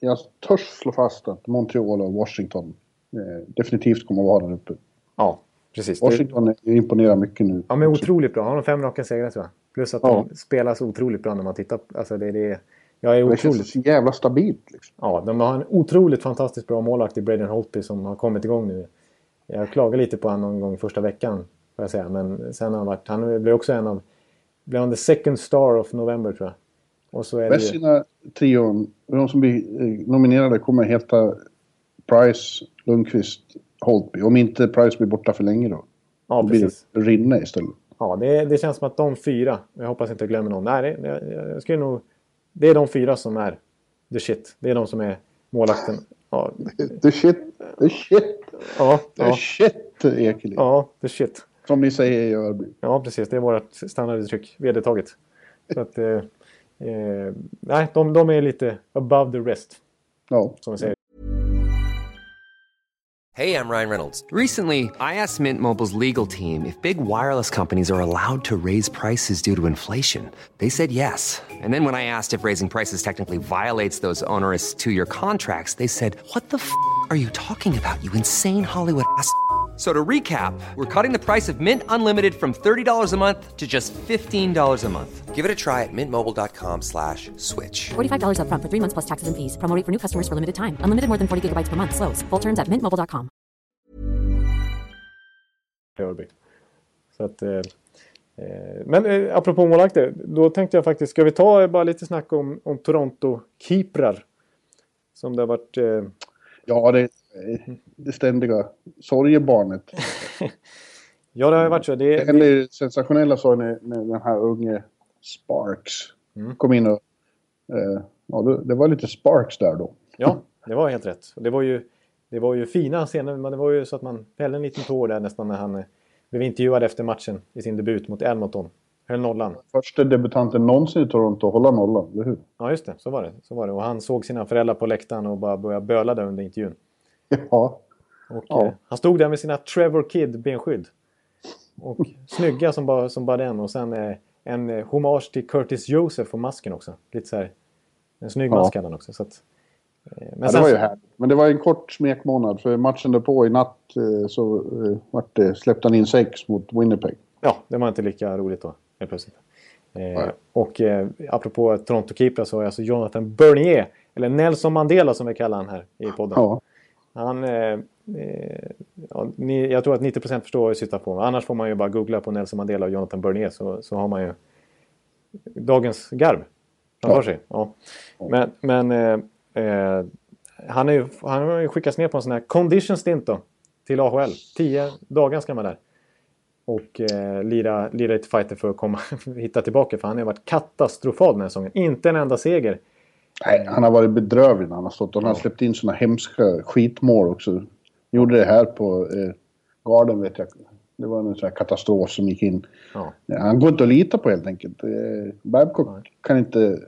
jag, törs slå fast att Montreal och Washington eh, definitivt kommer att vara där uppe. Ja, precis. Det, Washington imponerar mycket nu. Ja, men otroligt bra. Har de fem raka segrar tror jag. Plus att Ja. de spelar så otroligt bra när man tittar. Alltså det, det, jag är Det känns otroligt... så jävla stabilt. Liksom. Ja, de har en otroligt fantastiskt bra målvakt i Braden Holtby som har kommit igång nu. Jag klagade lite på honom någon gång första veckan. Får jag säga. Men sen har han varit... Han blev också en av... Blev han the second star of November tror jag. Och så är det ju... Vessina trion, de som blir eh, nominerade kommer heta Price, Lundqvist, Holtby. Om inte Price blir borta för länge då. Ja, Då blir precis. det Rinne istället. Ja, det, det känns som att de fyra, jag hoppas inte jag glömmer någon. Nej, det, jag, jag skulle nog... Det är de fyra som är the shit. Det är de som är målvakten. Ja, The shit, the shit, ja, the ja, shit Ekeliv. ja the shit. Som ni säger i Örby. Ja, precis. Det är vårt standarduttryck, vedertaget. Så att, eh, Eh, nej, de, de är lite above the rest. Ja. Som vi säger. Hey, I'm Ryan Reynolds. Recently, I asked Mint Mobile's legal team if big wireless companies are allowed to raise prices due to inflation. They said yes. And then when I asked if raising prices technically violates those onerous two year contracts, they said, What the f are you talking about, you insane Hollywood ass? F- So to recap, we're cutting the price of Mint Unlimited from $30 a month to just $15 a month. Give it a try at mintmobile.com slash switch. $45 upfront for three months plus taxes and fees. Promo rate for new customers for limited time. Unlimited more than 40 gigabytes per month. Slows. Full terms at mintmobile.com. Örby. Så att, eh, eh, men eh, apropå målvakter, då tänkte jag faktiskt, ska vi ta eh, bara lite snack om, om Toronto-keeprar? Som det har varit... Eh, Ja, det, det ständiga sorgebarnet. ja, det har ju varit så. Det, Det hände ju sensationella saker när, när den här unge Sparks kom in och... Eh, ja, det, var lite Sparks där då. Ja, det var helt rätt. Det var ju, det var ju fina scener, men det var ju så att man fällde en liten tår där nästan när han eh, blev intervjuad efter matchen i sin debut mot Edmonton. Höll nollan. Första debutanten någonsin i Toronto att hålla nollan, eller hur? Ja, just det. Så var det. Så var det. Och han såg sina föräldrar på läktaren och bara började böla där under intervjun. Ja. Och, Ja. eh, han stod där med sina Trevor Kid benskydd. Och snygga som bara, som bara den. Och sen eh, en eh, hommage till Curtis Joseph och masken också. Lite så här, en snygg Ja. mask hade han också. Så att, eh, men ja, det var ju härligt. Men det var en kort smekmånad. För matchen därpå i natt eh, så eh, vart det, släppte han in sex mot Winnipeg. Ja, det var inte lika roligt då. Helt plötsligt. Eh, och eh, apropå Toronto-keeprar så är alltså Jonathan Bernier, eller Nelson Mandela som vi kallar han här i podden. Ja. Han, eh, eh, ja, ni, jag tror att 90% förstår vad jag syftar på. Annars får man ju bara googla på Nelson Mandela och Jonathan Bernier så, så har man ju dagens garv framför Ja. sig. Ja. Men, men eh, eh, han, är ju, han har ju skickats ner på en sån här condition stint då, till AHL. Tio dagar ska man där. Och eh, lira, lira lite fighter för att komma, hitta tillbaka. För han har varit katastrofal den här säsongen. Inte en enda seger. Nej, han har varit bedrövlig när han har stått. Och han har släppt in såna hemska skitmål också. Gjorde det här på eh, Garden vet jag. Det var en sån här katastrof som gick in. Ja. Han går inte att lita på helt enkelt. Eh, Babcock kan inte,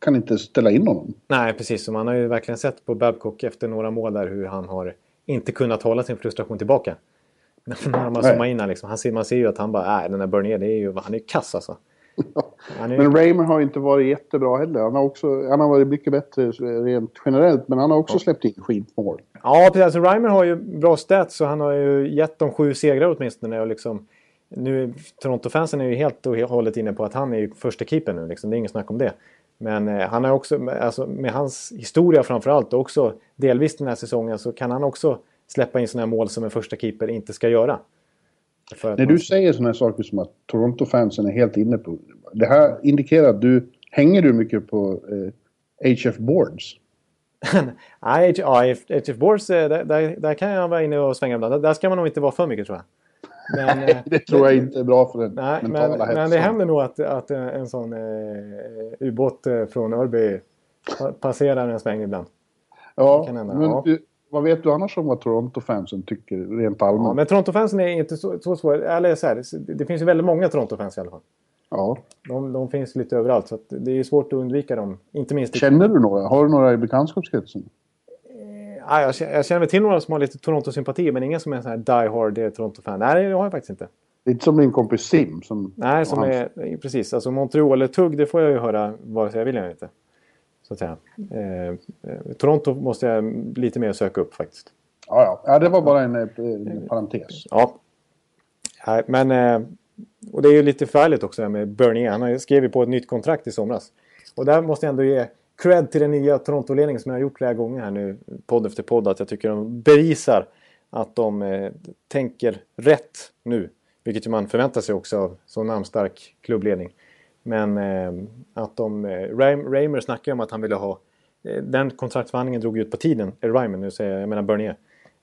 kan inte ställa in honom. Nej, precis. Och man har ju verkligen sett på Babcock efter några mål där hur han har inte kunnat hålla sin frustration tillbaka. När man zoomar in här liksom. Han ser, man ser ju att han bara, nej den där Bernier, det är ju, han är ju kass alltså. Är Men Raymer har inte varit jättebra heller. Han har, också, han har varit mycket bättre rent generellt, men han har också släppt in skitmål. ja, precis. Alltså, Reimer har ju bra stats så han har ju gett dem sju segrar åtminstone. Och liksom, nu, Toronto-fansen är ju helt och hållet inne på att han är ju första keeper nu. Liksom. Det är inget snack om det. Men eh, han har också, alltså, med hans historia framförallt och också delvis den här säsongen så kan han också släppa in sådana här mål som en första keeper inte ska göra. När du säger sådana här saker som att Toronto-fansen är helt inne på... Det här indikerar att du... Hänger du mycket på eh, HF Boards? Nej, ja, HF Boards, eh, där, där, där kan jag vara inne och svänga ibland. Där- ska man nog inte vara för mycket tror jag. Men, eh, Det tror jag inte är bra för den Nej, mentala men, men det händer nog att, att eh, en sån eh, ubåt eh, från Örby pa- passerar en sväng ibland. Ja, det kan hända, men ja. Du, vad vet du annars om vad Toronto-fansen tycker rent allmänt? Ja, men Toronto-fansen är inte så, så svåra. Eller så här, det, det finns ju väldigt många Toronto-fans i alla fall. Ja. De, de finns lite överallt så det är svårt att undvika dem. Inte minst Känner du några? Har du några i bekantskapskretsen? Ja, jag, känner, jag känner till några som har lite Toronto-sympati men ingen som är sån här die hard eh, Toronto-fan. Nej, det har jag faktiskt inte. Lite som din kompis Sim. Som, Nej, som är, precis. Alltså Montreal-tugg, det får jag ju höra vare sig jag vill eller inte. Så att säga. Eh, eh, Toronto måste jag lite mer söka upp faktiskt. Ja, ja. ja, det var bara en, eh, en parentes. Ja. Nej, men... Eh, och det är ju lite förfärligt också med Bernier. Han har ju på ett nytt kontrakt i somras. Och där måste jag ändå ge cred till den nya Toronto-ledningen som jag har gjort flera gånger här nu, podd efter podd, att jag tycker de bevisar att de eh, tänker rätt nu. Vilket man förväntar sig också av så namnstark klubbledning. Men eh, att de... Eh, Raymer snackade om att han ville ha... Eh, den kontraktsförhandlingen drog ut på tiden. Eller Rymer, nu säger jag, jag menar Bernier.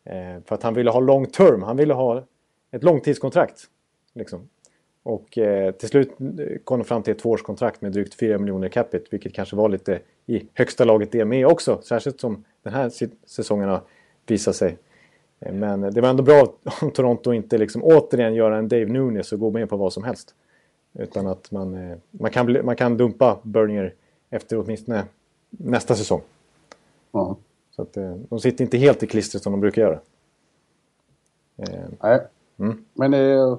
Eh, för att han ville ha long term. Han ville ha ett långtidskontrakt. Liksom. Och eh, till slut eh, kom de fram till ett tvåårskontrakt med drygt 4 miljoner capita. Vilket kanske var lite i högsta laget det med också. Särskilt som den här säsongen har visat sig. Eh, Men det var ändå bra om Toronto inte liksom återigen göra en Dave Nunes och gå med på vad som helst. Utan att man, eh, man, kan, bli, man kan dumpa Bernier efter åtminstone nästa säsong. Ja. Så att, eh, de sitter inte helt i klistret som de brukar göra. Eh, Nej. Mm. Men det är,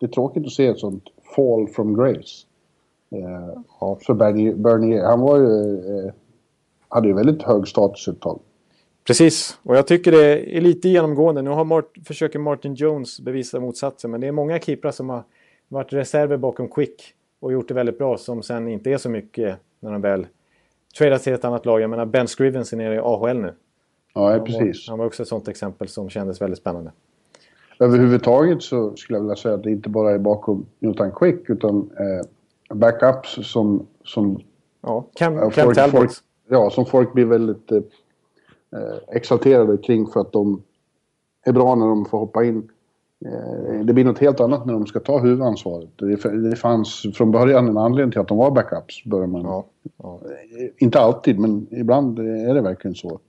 det är tråkigt att se ett sånt fall from grace. Ja. För Bernier, Bernier, han var ju... Hade ju väldigt hög status ett tag. Precis, och jag tycker det är lite genomgående. Nu har Mart, försöker Martin Jones bevisa motsatsen, men det är många keeprar som har varit reserver bakom Quick och gjort det väldigt bra som sen inte är så mycket när de väl tradar till ett annat lag. Jag menar Ben Scrivens är nere i AHL nu. Ja, Han precis. var, han var också ett sånt exempel som kändes väldigt spännande. Överhuvudtaget så skulle jag vilja säga att det inte bara är bakom Jonathan Quick utan eh, backups som, som, Ja, Cam, Cam folk- folk- ja, som folk blir väldigt eh, eh, exalterade kring för att de är bra när de får hoppa in. Eh, det blir något helt annat när de ska ta huvudansvaret. Det, fanns från början en anledning till att de var backups. Börjar man. Ja, ja. Eh, Inte alltid, men ibland är det verkligen så.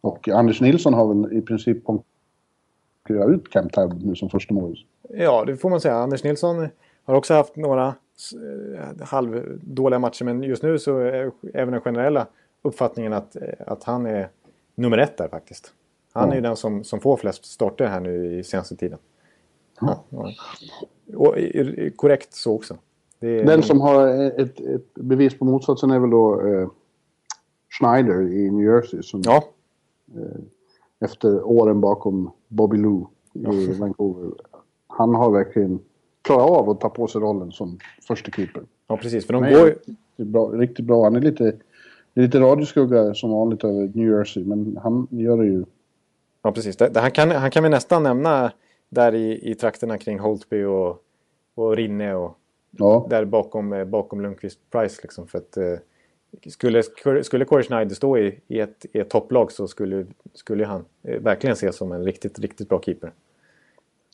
Och Anders Nilsson har väl i princip konkurrerat ut Cam Talbot nu som första målis. ja, det får man säga. Anders Nilsson har också haft några eh, halvdåliga matcher, men just nu så är även den generella uppfattningen att, att han är nummer ett där faktiskt. Han är ju den som, som får flest starter här nu i senaste tiden. Ja. ja. Och korrekt så också. Är, Den som har ett, ett bevis på motsatsen är väl då eh, Schneider i New Jersey. Som Ja, efter åren bakom Bobby Lou i Vancouver. Han har verkligen klarat av att ta på sig rollen som första keeper. ja, precis. För de Nej, går bra, riktigt bra. Han är lite, är lite radioskugga som vanligt över New Jersey, men han gör det ju. Ja, precis. Det, det, han, kan, han kan vi nästan nämna där i, i trakterna kring Holtby och, och Rinne och Ja, där bakom, eh, bakom Lundqvist Price. Liksom, för att, eh, skulle, skulle Corey Schneider stå i, i, ett, i ett topplag så skulle, skulle han eh, verkligen ses som en riktigt, riktigt bra keeper.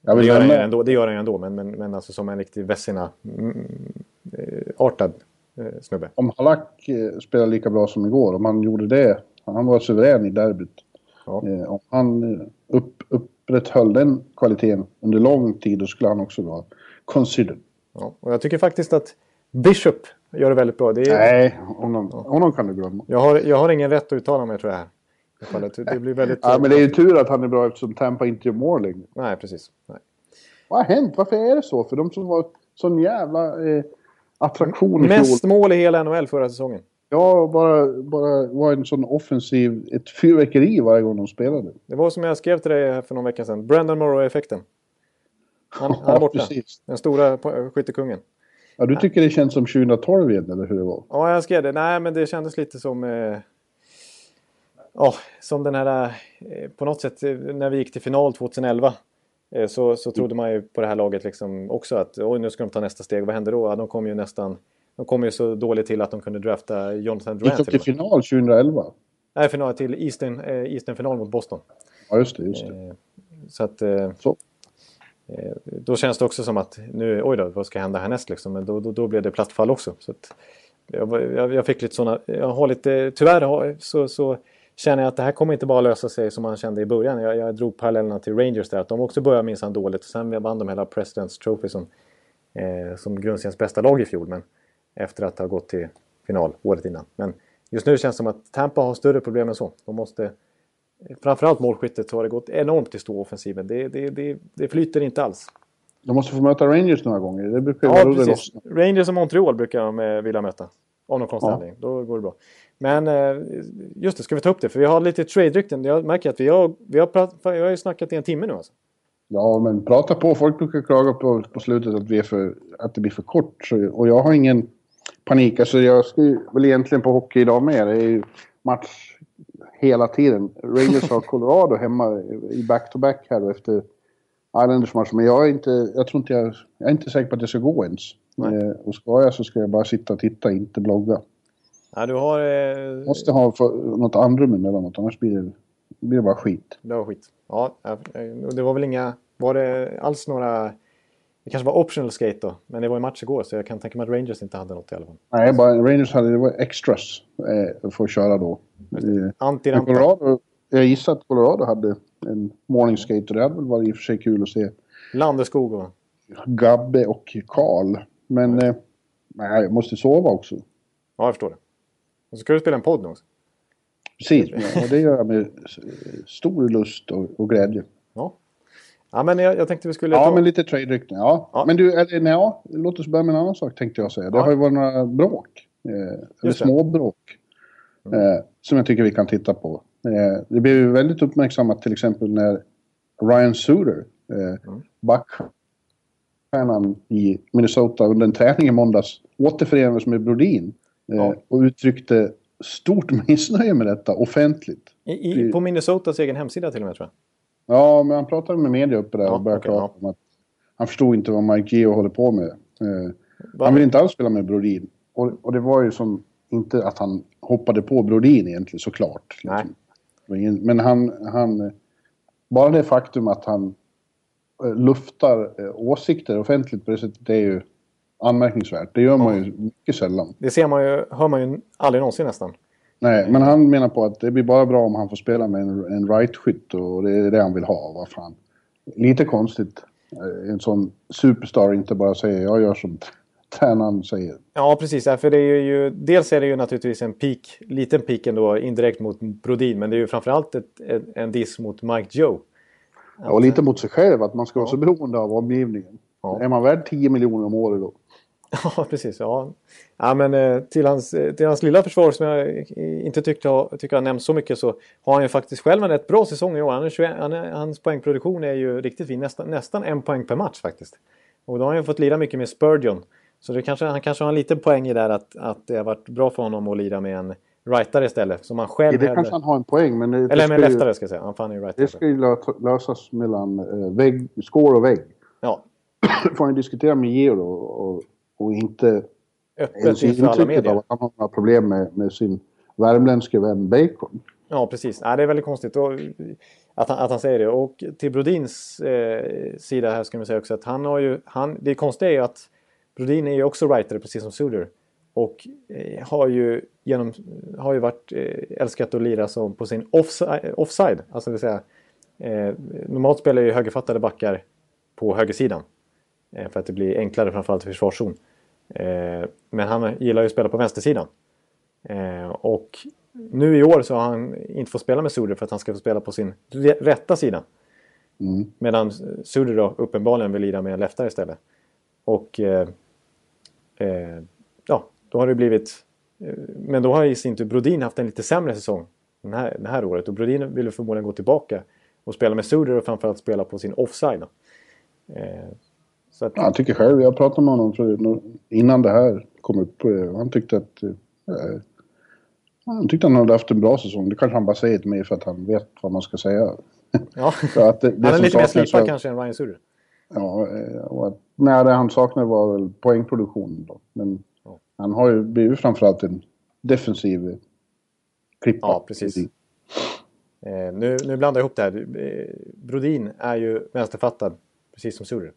jag Det gör, han ändå, det gör han ju ändå, men, men, men alltså som en riktig Vessina-artad eh, snubbe. om Halak spelar lika bra som igår, om han gjorde det, han var suverän i derbyt. Ja. Om han eh, upp, upprätthöll den kvaliteten under lång tid, då skulle han också vara considered. Ja. Och jag tycker faktiskt att Bishop gör det väldigt bra. Det är, Nej, honom, honom kan du glömma. jag, har, jag har ingen rätt att uttala mig tror jag här. Det blir väldigt... Ja, men det är ju tur att han är bra eftersom Tampa inte gör mål längre. Nej, precis. Nej. Vad har hänt? Varför är det så? För de som var sån jävla eh, attraktion i. Mest mål i hela NHL förra säsongen. Ja, bara, bara var en sån offensiv, ett fyrverkeri varje gång de spelade. Det var som jag skrev till dig för någon vecka sedan. Brandon Morrow-effekten. Han, han är Ja, borta. precis. Den stora skyttekungen. Ja, du tycker det känns som 2012 igen, eller hur det var? Ja, jag skrev det. Nej, men det kändes lite som... Eh, ja, som den här... Eh, på något sätt eh, när vi gick till final 2011. Eh, så, så trodde man ju på det här laget liksom också att oj, nu ska de ta nästa steg. Vad hände då? Ja, de kom ju nästan... De kom ju så dåligt till att de kunde drafta Jonathan Gick Durant. de till final 2011? Nej, final till Eastern, eh, Eastern final mot Boston. Ja, just det. Just det. Eh, Så att... Eh, Så. Då känns det också som att nu, oj då, vad ska hända härnäst liksom? Men då, då, då blev det platt fall också. Så att, jag, jag, jag fick lite sådana, jag har lite, tyvärr har, så, så känner jag att det här kommer inte bara lösa sig som man kände i början. Jag, jag drog parallellerna till Rangers där, att de också började minsann dåligt. Och sen vann de hela Presidents Trophy som, eh, som grundseriens bästa lag i fjol. Men efter att ha gått till final året innan. Men just nu känns det som att Tampa har större problem än så. De måste, framförallt målskyttet har det gått enormt i stå offensiven. Det, det, det, det flyter inte alls. De måste få möta Rangers några gånger. Det brukar Ja, precis. lossnar. Rangers och Montreal brukar de vilja möta. Av någon konstig Ja. anledning. Då går det bra. Men eh, just det, ska vi ta upp det? För vi har lite trade-rykten. Jag märker att vi har, vi har, prat, vi har ju snackat i en timme nu alltså. Ja, men prata på. Folk brukar klaga på, på slutet att, vi är för, att det blir för kort. Så, och jag har ingen panik. Alltså, jag ju väl egentligen på hockey idag med. Det är ju match hela tiden. Rangers har Colorado hemma i back-to-back här efter Islanders match. Men jag är inte, jag tror inte jag, jag är inte säker på att det ska gå ens. Eh, och ska jag så ska jag bara sitta och titta, inte blogga. Ja, du har... Eh, Måste ha för, något andrum emellanåt, annars blir det, blir det bara skit. Det var skit. Ja, eh, det var väl inga... Var det alls några... Det kanske var optional skate då. Men det var ju match igår så jag kan tänka mig att Rangers inte hade något i alla fall. Nej, bara Rangers hade det var extras eh, för att köra då. Eh, Anti-rampa. Colorado, jag gissar att Colorado hade en morning skate och det hade väl varit i och för sig kul att se Landeskog och... Gabbe och Karl Men eh, nej, jag måste sova också. Ja, jag förstår det. Och så ska du spela en podd nu också. Precis, och det gör jag med stor lust och, och glädje. Ja. Ja, men jag, jag tänkte vi skulle Ja, ta... men lite trade-rykten. Ja. Ja. Men du, eller, ja, låt oss börja med en annan sak tänkte jag säga. Det har ju varit några bråk. Eh, eller det. småbråk. Eh, som jag tycker vi kan titta på. Eh, det blev ju väldigt uppmärksammat till exempel när Ryan Suter, eh, Mm. backstjärnan i Minnesota under en träning i måndags, återförenades med Brodin. Eh, Ja. Och uttryckte stort missnöje med detta offentligt. I, i, på Minnesotas egen hemsida till och med tror jag. Ja, men han pratade med media uppe där Ja, och började okej, prata om att han förstod inte vad Mike Geo håller på med. Eh, han vill inte alls spela med Brodin. Och, och det var ju som, inte att han hoppade på Brodin egentligen såklart. Nej. Liksom. Ingen- Men han, han, bara det faktum att han eh, luftar eh, åsikter offentligt på det sättet, det är ju anmärkningsvärt. Det gör man ju mycket sällan. Det ser man ju, hör man ju aldrig någonsin nästan. Nej, men han menar på att det blir bara bra om han får spela med en, en right-skytt och det är det han vill ha. Vad fan. Lite konstigt. eh, En sån superstar inte bara säger jag gör som tränaren säger. Ja, precis. Ja, För det är ju, dels är det ju naturligtvis en peak, liten peak ändå indirekt mot Brodin. Men det är ju framförallt ett, ett, en diss mot Mike Joe. Och lite mot sig själv, att man ska vara så beroende av omgivningen. Ja. Är man värd 10 miljoner om året då? Ja, precis. Ja. Ja, men eh, till hans, eh, till hans lilla försvar som jag inte tyckte tycker har nämnts så mycket så har han ju faktiskt själv en rätt bra säsong i år. Han är 21, han är, hans poängproduktion är ju riktigt fin. Nästan, nästan en poäng per match faktiskt. Och då har han ju fått lira mycket med Spurgeon. Så det kanske, han kanske har en liten poäng i där att, att det har varit bra för honom att lira med en rightare istället. Som han själv det hellre- kanske han har en poäng, men det, det, Eller med ju, leftare ska jag säga. Han fan är ju det rightare. ska ju lö- lösas mellan eh, vägg, skår och vägg. Ja, får han diskutera med Geo då och, och inte öppet ens inför alla intrycket medier. av att han har några problem med, med sin värmländske vän Bacon. Ja, precis. Nej, det är väldigt konstigt att, han, att han säger det. Och till Brodins eh, sida här ska man säga också att han har ju... Han, det konstiga är ju att Brodin är ju också writer precis som Suder. Och eh, har ju genom... Har ju varit eh, älskat att lira som på sin offside. offside alltså det vill säga... Eh, normalt spelar ju högerfattade backar på högersidan. Eh, för att det blir enklare framförallt i försvarszon. Eh, men han gillar ju att spela på vänstersidan. Eh, och nu i år så har han inte fått spela med Suder för att han ska få spela på sin rätta sida. Mm. Medan Suder då uppenbarligen vill lira med en leftare istället. Och eh, eh, ja, då har det blivit... Eh, men då har i sin tur Brodin haft en lite sämre säsong den här, det här året. Och Brodin ville förmodligen gå tillbaka och spela med Suder och framförallt spela på sin offside. Eh, att, Ja, Jag tycker själv, jag pratade med honom innan det här kom upp. eh, Han tyckte att... Eh, han tyckte han hade haft en bra säsong. Det kanske han bara säger till mig för att han vet vad man ska säga. ja. Att det, det han är lite mer slipad kanske än Ryan Suder. Ja, eh, och att, nej, det han saknade var väl poängproduktionen då. Men Ja. han har ju blivit framförallt en defensiv eh, klippa. Ja, precis. Eh, nu, nu blandar jag ihop det här. Eh, Brodin är ju vänsterfattad, precis som Suder.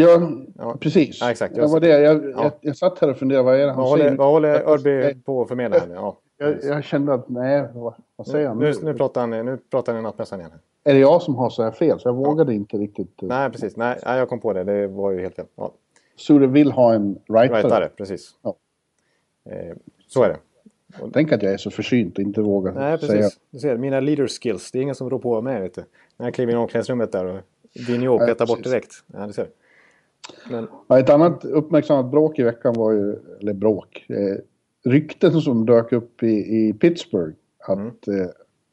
Ja, Ja. precis. Ja, exakt. Det var det. Jag, Ja. jag, jag satt här och funderade, vad är det han Vad säger? håller, vad håller Jag- Örby på att förmedla här nu? Ja. Jag, jag kände att, nej, vad, vad säger han Nu, nu? pratar han, nu pratar han i nattmössan igen. Är det jag som har så här fel? Så jag vågade inte riktigt. eh, Nej, precis. Nej, jag kom på det. Det var ju helt fel. Ja. Sure vill ha en rightare. Rightare, precis. Eh, så är det. Tänk att jag är så försynt och inte vågar Nej, säga. Du ser, mina leader skills. Det är ingen som rår på mig, vet du. När jag kliver in i omklädningsrummet där och Vigneault Nej, petar bort direkt. Ja, du ser. Men, Ja, ett annat uppmärksammat bråk i veckan var ju, eller bråk, eh, rykten som dök upp i, i Pittsburgh. Att, Mm. eh,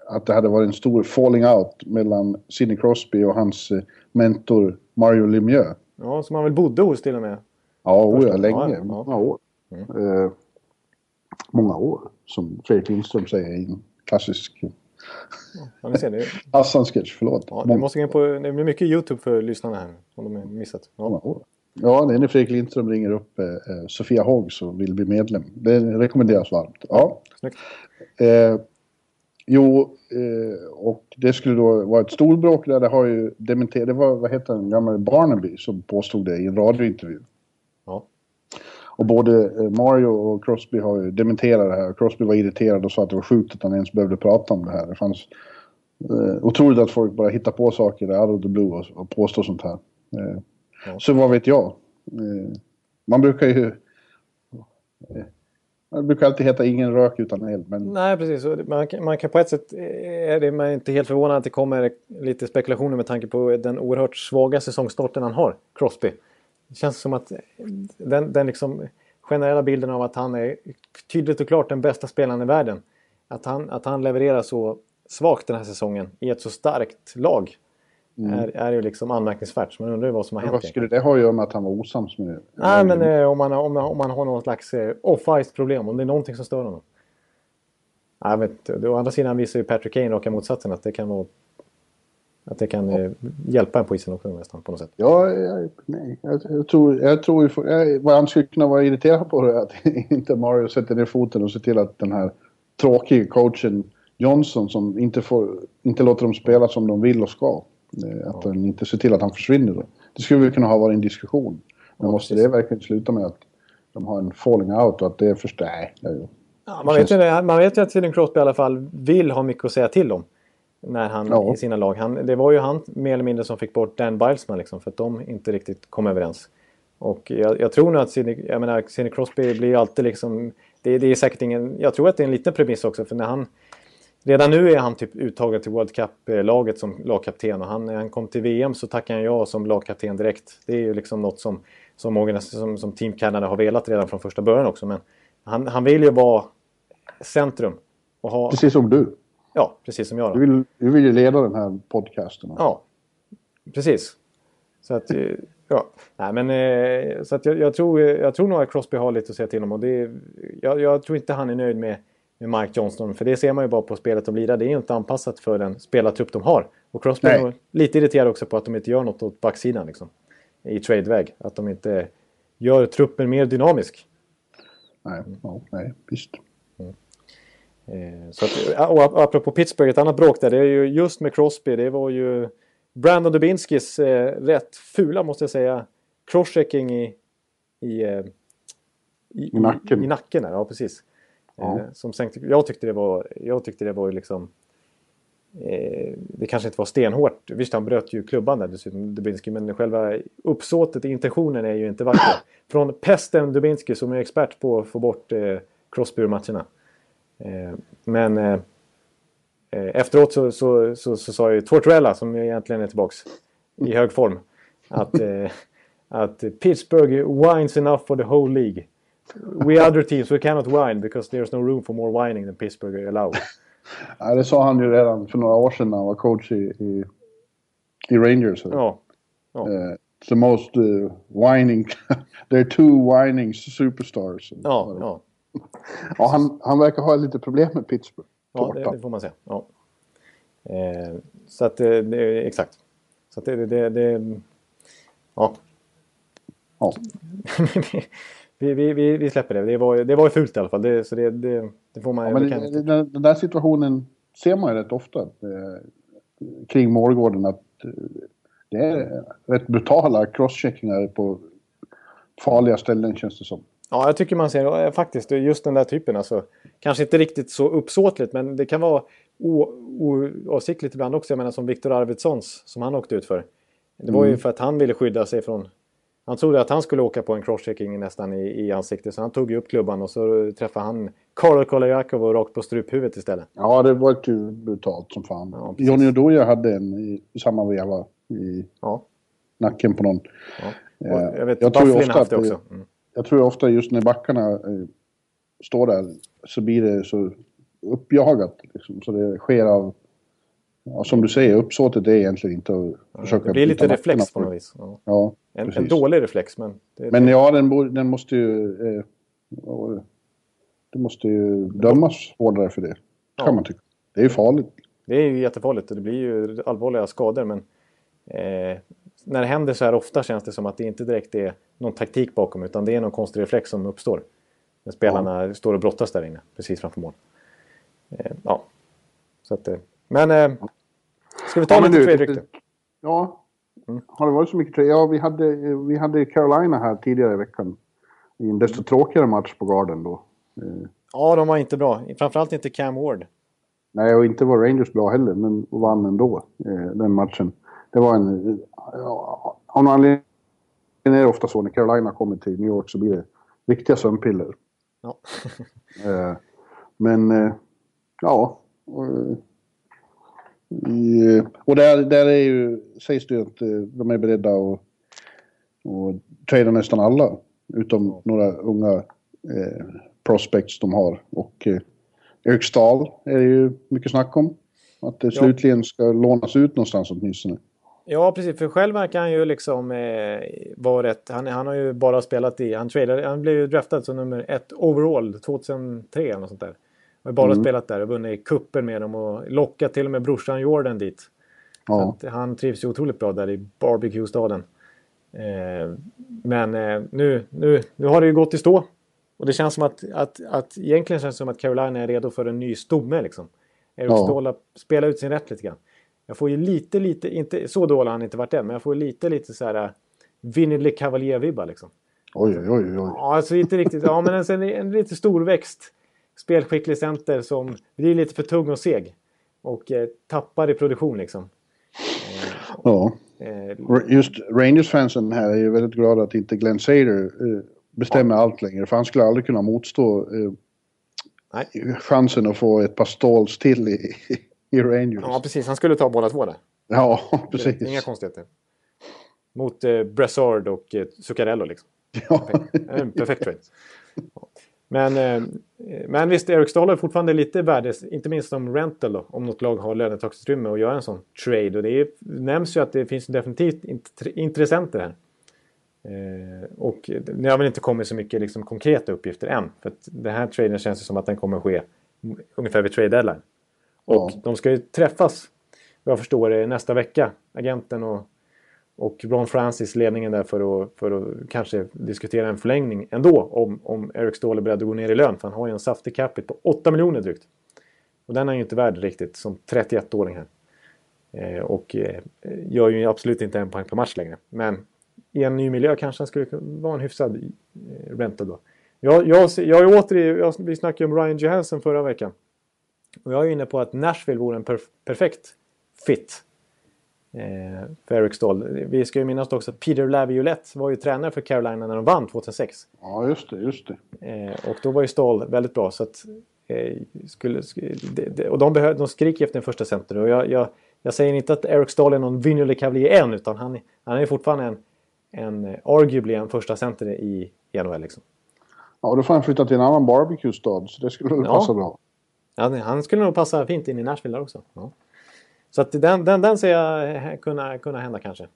att det hade varit en stor falling out mellan Sidney Crosby och hans eh, mentor Mario Lemieux. ja, som han väl bodde hos till och med. Ja, oja, länge. ja, ja. Många år. Mm. Eh, många år, som Fredrik Lindström säger i en klassisk Ja, ni ser, det, Hassan-sketch. Förlåt. ja, det, Många- måste gå in på, det blir mycket YouTube för lyssnarna här. Om de har missat. Ja. Ja, det är när Fredrik Lindström ringer upp eh, Sofia Hoggs och vill bli medlem. Det rekommenderas varmt. Ja. Eh, jo, eh, och det skulle då vara ett storbråk där. Det har ju dementerat. Det var, vad heter den, gamla Barnaby som påstod det i en radiointervju. Och både eh, Mario och Crosby har ju dementerat det här. Crosby var irriterad och sa att det var sjukt att han ens behövde prata om det här. Det fanns eh, otroligt att folk bara hittar på saker out of the blue och, och påstår sånt här. Eh, Ja. Så vad vet jag? Eh, Man brukar ju... Man brukar alltid heta ingen rök utan eld. Men... Nej, precis. Man kan, man kan på ett sätt... Är det man är inte helt förvånad att det kommer lite spekulationer med tanke på den oerhört svaga säsongstarten han har, Crosby. Det känns som att den, den liksom generella bilden av att han är tydligt och klart den bästa spelaren i världen. Att han, att han levererar så svagt den här säsongen i ett så starkt lag. Mm. Är, är ju liksom anmärkningsvärt. Så man undrar ju vad som har hänt. Vad skulle det ha att göra med att han var osams med... Nej, men eh, om, man, om, om man har någon slags eh, off-ice problem. Om det är någonting som stör honom. Jag vet inte. Å andra sidan visar ju Patrick Kane raka motsatsen. Att det kan vara... Att det kan eh, hjälpa en på isen också nästan på något sätt. Ja, jag, nej. Jag, jag tror... Jag tror jag, vad han skulle kunna vara irriterad på är att inte Mario sätter ner foten och ser till att den här tråkiga coachen Johnson som inte, får, inte låter dem spela som de vill och ska. Eh, att han inte ser till att han försvinner. Då. Det skulle väl kunna ha varit en diskussion. Men ja, måste precis. det verkligen sluta med att de har en falling out och att det är först... Nej. Ja, man, vet ju, man vet ju att Sidney Crosby i alla fall vill ha mycket att säga till om. När han, ja. I sina lag. Han, det var ju han mer eller mindre som fick bort Dan Bilesman liksom, för att de inte riktigt kom överens. Och jag, jag tror nog att Sidney, jag menar, Sidney Crosby blir alltid liksom... Det, det, är säkert ingen... Jag tror att det är en liten premiss också för när han Redan nu är han typ uttagen till World Cup-laget som lagkapten och han, när han kom till VM så tackade han ja som lagkapten direkt. Det är ju liksom något som, som, som, som Team Canada har velat redan från första början också. Men han, han vill ju vara centrum. Och ha... Precis som du. Ja, precis som jag. Då. Du, vill, du vill ju leda den här podcasten. Ja, precis. Så att, eh, ja. Nej, men, eh, så att jag, jag, tror, jag tror nog att Crosby har lite att säga till om. Och det, jag, jag tror inte han är nöjd med med Mike Johnston. För det ser man ju bara på spelet de lirar. Det är ju inte anpassat för den spelartrupp de har. Och Crosby är lite irriterad också på att de inte gör något åt backsidan. Liksom, I tradeväg. Att de inte gör truppen mer dynamisk. Nej, ja, nej visst. Eh, så att, och apropå Pittsburgh, ett annat bråk där. Det är ju just med Crosby. Det var ju Brandon Dubinskis eh, rätt fula, måste jag säga, crosschecking i, i, eh, i, I, nacken. I, i nacken. Ja, precis. Ja. Som sänkte, jag tyckte det var, jag tyckte det var liksom... Det kanske inte var stenhårt. Visst, han bröt ju klubban där dessutom, Dubinski. Men själva uppsåtet, intentionen är ju inte vacker. Från pesten Dubinski som är expert på att få bort eh, Crosby ur matcherna. Eh, men eh, eh, efteråt så, så, så, så, sa ju Tortorella, som egentligen är tillbaks i hög form, att, att Pittsburgh wines enough for the whole League we other teams, we cannot whine because there's no room for more whining than Pittsburgh allow. ja, det sa han ju redan för några år sedan när han var coach i, i, i Rangers. Ja. ja. Uh, the most uh, whining... They're two whining superstars. Ja, ja. Ja han, han verkar ha lite problem med Pittsburgh. Ja, det, det, får man säga. Ja. Eh, så att det, det, exakt. Så att det, det, det ja. Ja. vi, vi, vi, vi släpper det. Det var, det var fult i alla fall. Det, så det, det, det får man... Ja, men kan... den, den, där situationen ser man ju rätt ofta eh, kring målgården. Att eh, det är rätt brutala crosscheckingar på farliga ställen känns det som. Ja, jag tycker man ser faktiskt just den där typen. Alltså, kanske inte riktigt så uppsåtligt, men det kan vara oavsiktligt ibland också. Jag menar som Viktor Arvidssons, som han åkte ut för. Det var mm. ju för att han ville skydda sig från han trodde att han skulle åka på en crosschecking nästan i, i ansiktet så han tog ju upp klubban och så träffade han Karol Kolajakov rakt på struphuvudet istället. Ja, det var ju brutalt som fan. Ja, Johnny Oduya hade en i, samma veva i ja. nacken på någon. Ja. Eh, jag vet jag tror ofta haft det också. Mm. Jag tror ofta just när backarna eh, står där så blir det så uppjagat. Liksom, så det sker av Ja, som du säger, uppsåtet är egentligen inte att ja, försöka... Det blir lite reflex på något vis. Ja. ja en, en, dålig reflex, men... Det, men ja, den, den måste ju... Eh, det måste ju dömas hårdare för det. Kan man tycka. Det är ju farligt. Det är ju jättefarligt och det blir ju allvarliga skador, men... Eh, när det händer så här ofta känns det som att det inte direkt är någon taktik bakom, utan det är någon konstig reflex som uppstår. När spelarna står och brottas där inne, precis framför mål. Eh, ja. Så att... Eh, men... Eh, ska vi ta ja, lite trade Ja. Mm. Har det varit så mycket trade? Ja, vi hade, vi hade Carolina här tidigare i veckan. I en desto tråkigare match på Garden då. Eh. Ja, de var inte bra. Framförallt inte Cam Ward. Nej, och inte var Rangers bra heller, men vann ändå eh, den matchen. Det var en... Ja, av någon anledning är det ofta så när Carolina kommer till New York så blir det riktiga sömnpiller. Ja. Eh, men eh, ja. Och, eh, i, och där, där är ju, sägs det ju att eh, de är beredda att och trada nästan alla. Utom några unga eh, prospects de har. Och eh, Stahl är det ju mycket snack om. Att det slutligen ska lånas ut någonstans åtminstone. Ja, precis. För själv verkar han ju liksom eh, vara rätt. Han, han har ju bara spelat i... Han, tradade, han blev ju draftad som nummer ett overall 2003 eller något sånt där. Har ju bara Mm. spelat där och vunnit kupper med dem och lockat till och med brorsan Jordan dit. Ja, han trivs ju otroligt bra där i barbecue-staden. Eh, men eh, nu, nu, nu har det ju gått i stå. Och det känns som att, att, att egentligen känns det som att Carolina är redo för en ny stomme liksom. Eric Ja. Ståhl har spelat ut sin rätt lite grann. Jag får ju lite, lite, inte så dålig har han inte varit än, men jag får lite, lite så här Vinny Le Cavalier-vibbar liksom. oj, oj, oj. oj. Ja, alltså inte riktigt. Ja, men en, en, en lite storväxt spelskicklig center som blir lite för tung och seg. Och eh, tappar i produktion liksom. Ja. Eh, Just Rangers-fansen här är ju väldigt glada att inte Glenn Sader eh, bestämmer allt längre. För han skulle aldrig kunna motstå eh, chansen att få ett par stalls till i, i Rangers. Ja, precis. Han skulle ta båda två där. Ja, precis. Inga konstigheter. Mot eh, Brassard och eh, Zuccarello liksom. Ja. En perfekt trade. Men, eh, men visst, Eric Stahl har fortfarande lite värde, inte minst som rental då, om något lag har lönetaksutrymme och göra en sån trade. Och det är, nämns ju att det finns definitivt int- intressenter här. Eh, och det har väl inte kommit så mycket liksom, konkreta uppgifter än. För att den här traden känns ju som att den kommer ske ungefär vid trade deadline. Och Ja. de ska ju träffas, vad jag förstår det, nästa vecka. Agenten och, och Ron Francis, ledningen där för att, för att kanske diskutera en förlängning ändå. Om, om Eric Ståhl är beredd att gå ner i lön. För han har ju en saftig capita på 8 miljoner drygt. Och den är ju inte värd riktigt som 31-åring här. Eh, och eh, gör ju absolut inte en poäng per match längre. Men i en ny miljö kanske han skulle kunna vara en hyfsad eh, ränta då. Jag, jag, jag är åter jag, vi snackade ju om Ryan Johansson förra veckan. Och jag är inne på att Nashville vore en perf- perfekt fit. Eh, för Eric Stahl. Vi ska ju minnas också att Peter Laviolette var ju tränare för Carolina när de vann 2006. ja, just det, just det. Eh, och då var ju Stahl väldigt bra. Så att, eh, skulle, sk- det, det, och de, behöv, de skriker efter en första center. Och jag, jag, jag säger inte att Eric Stahl är någon Vinny Cavalier än. Utan han, han är fortfarande en, en eh, arguably en första center i, i NHL. Liksom. Ja, då får han flytta till en annan barbecue-stad, så det skulle väl Ja. passa bra. Han, han skulle nog passa fint in i Nashville där också. Ja. Så att den, den, den ser jag kunna, kunna hända kanske.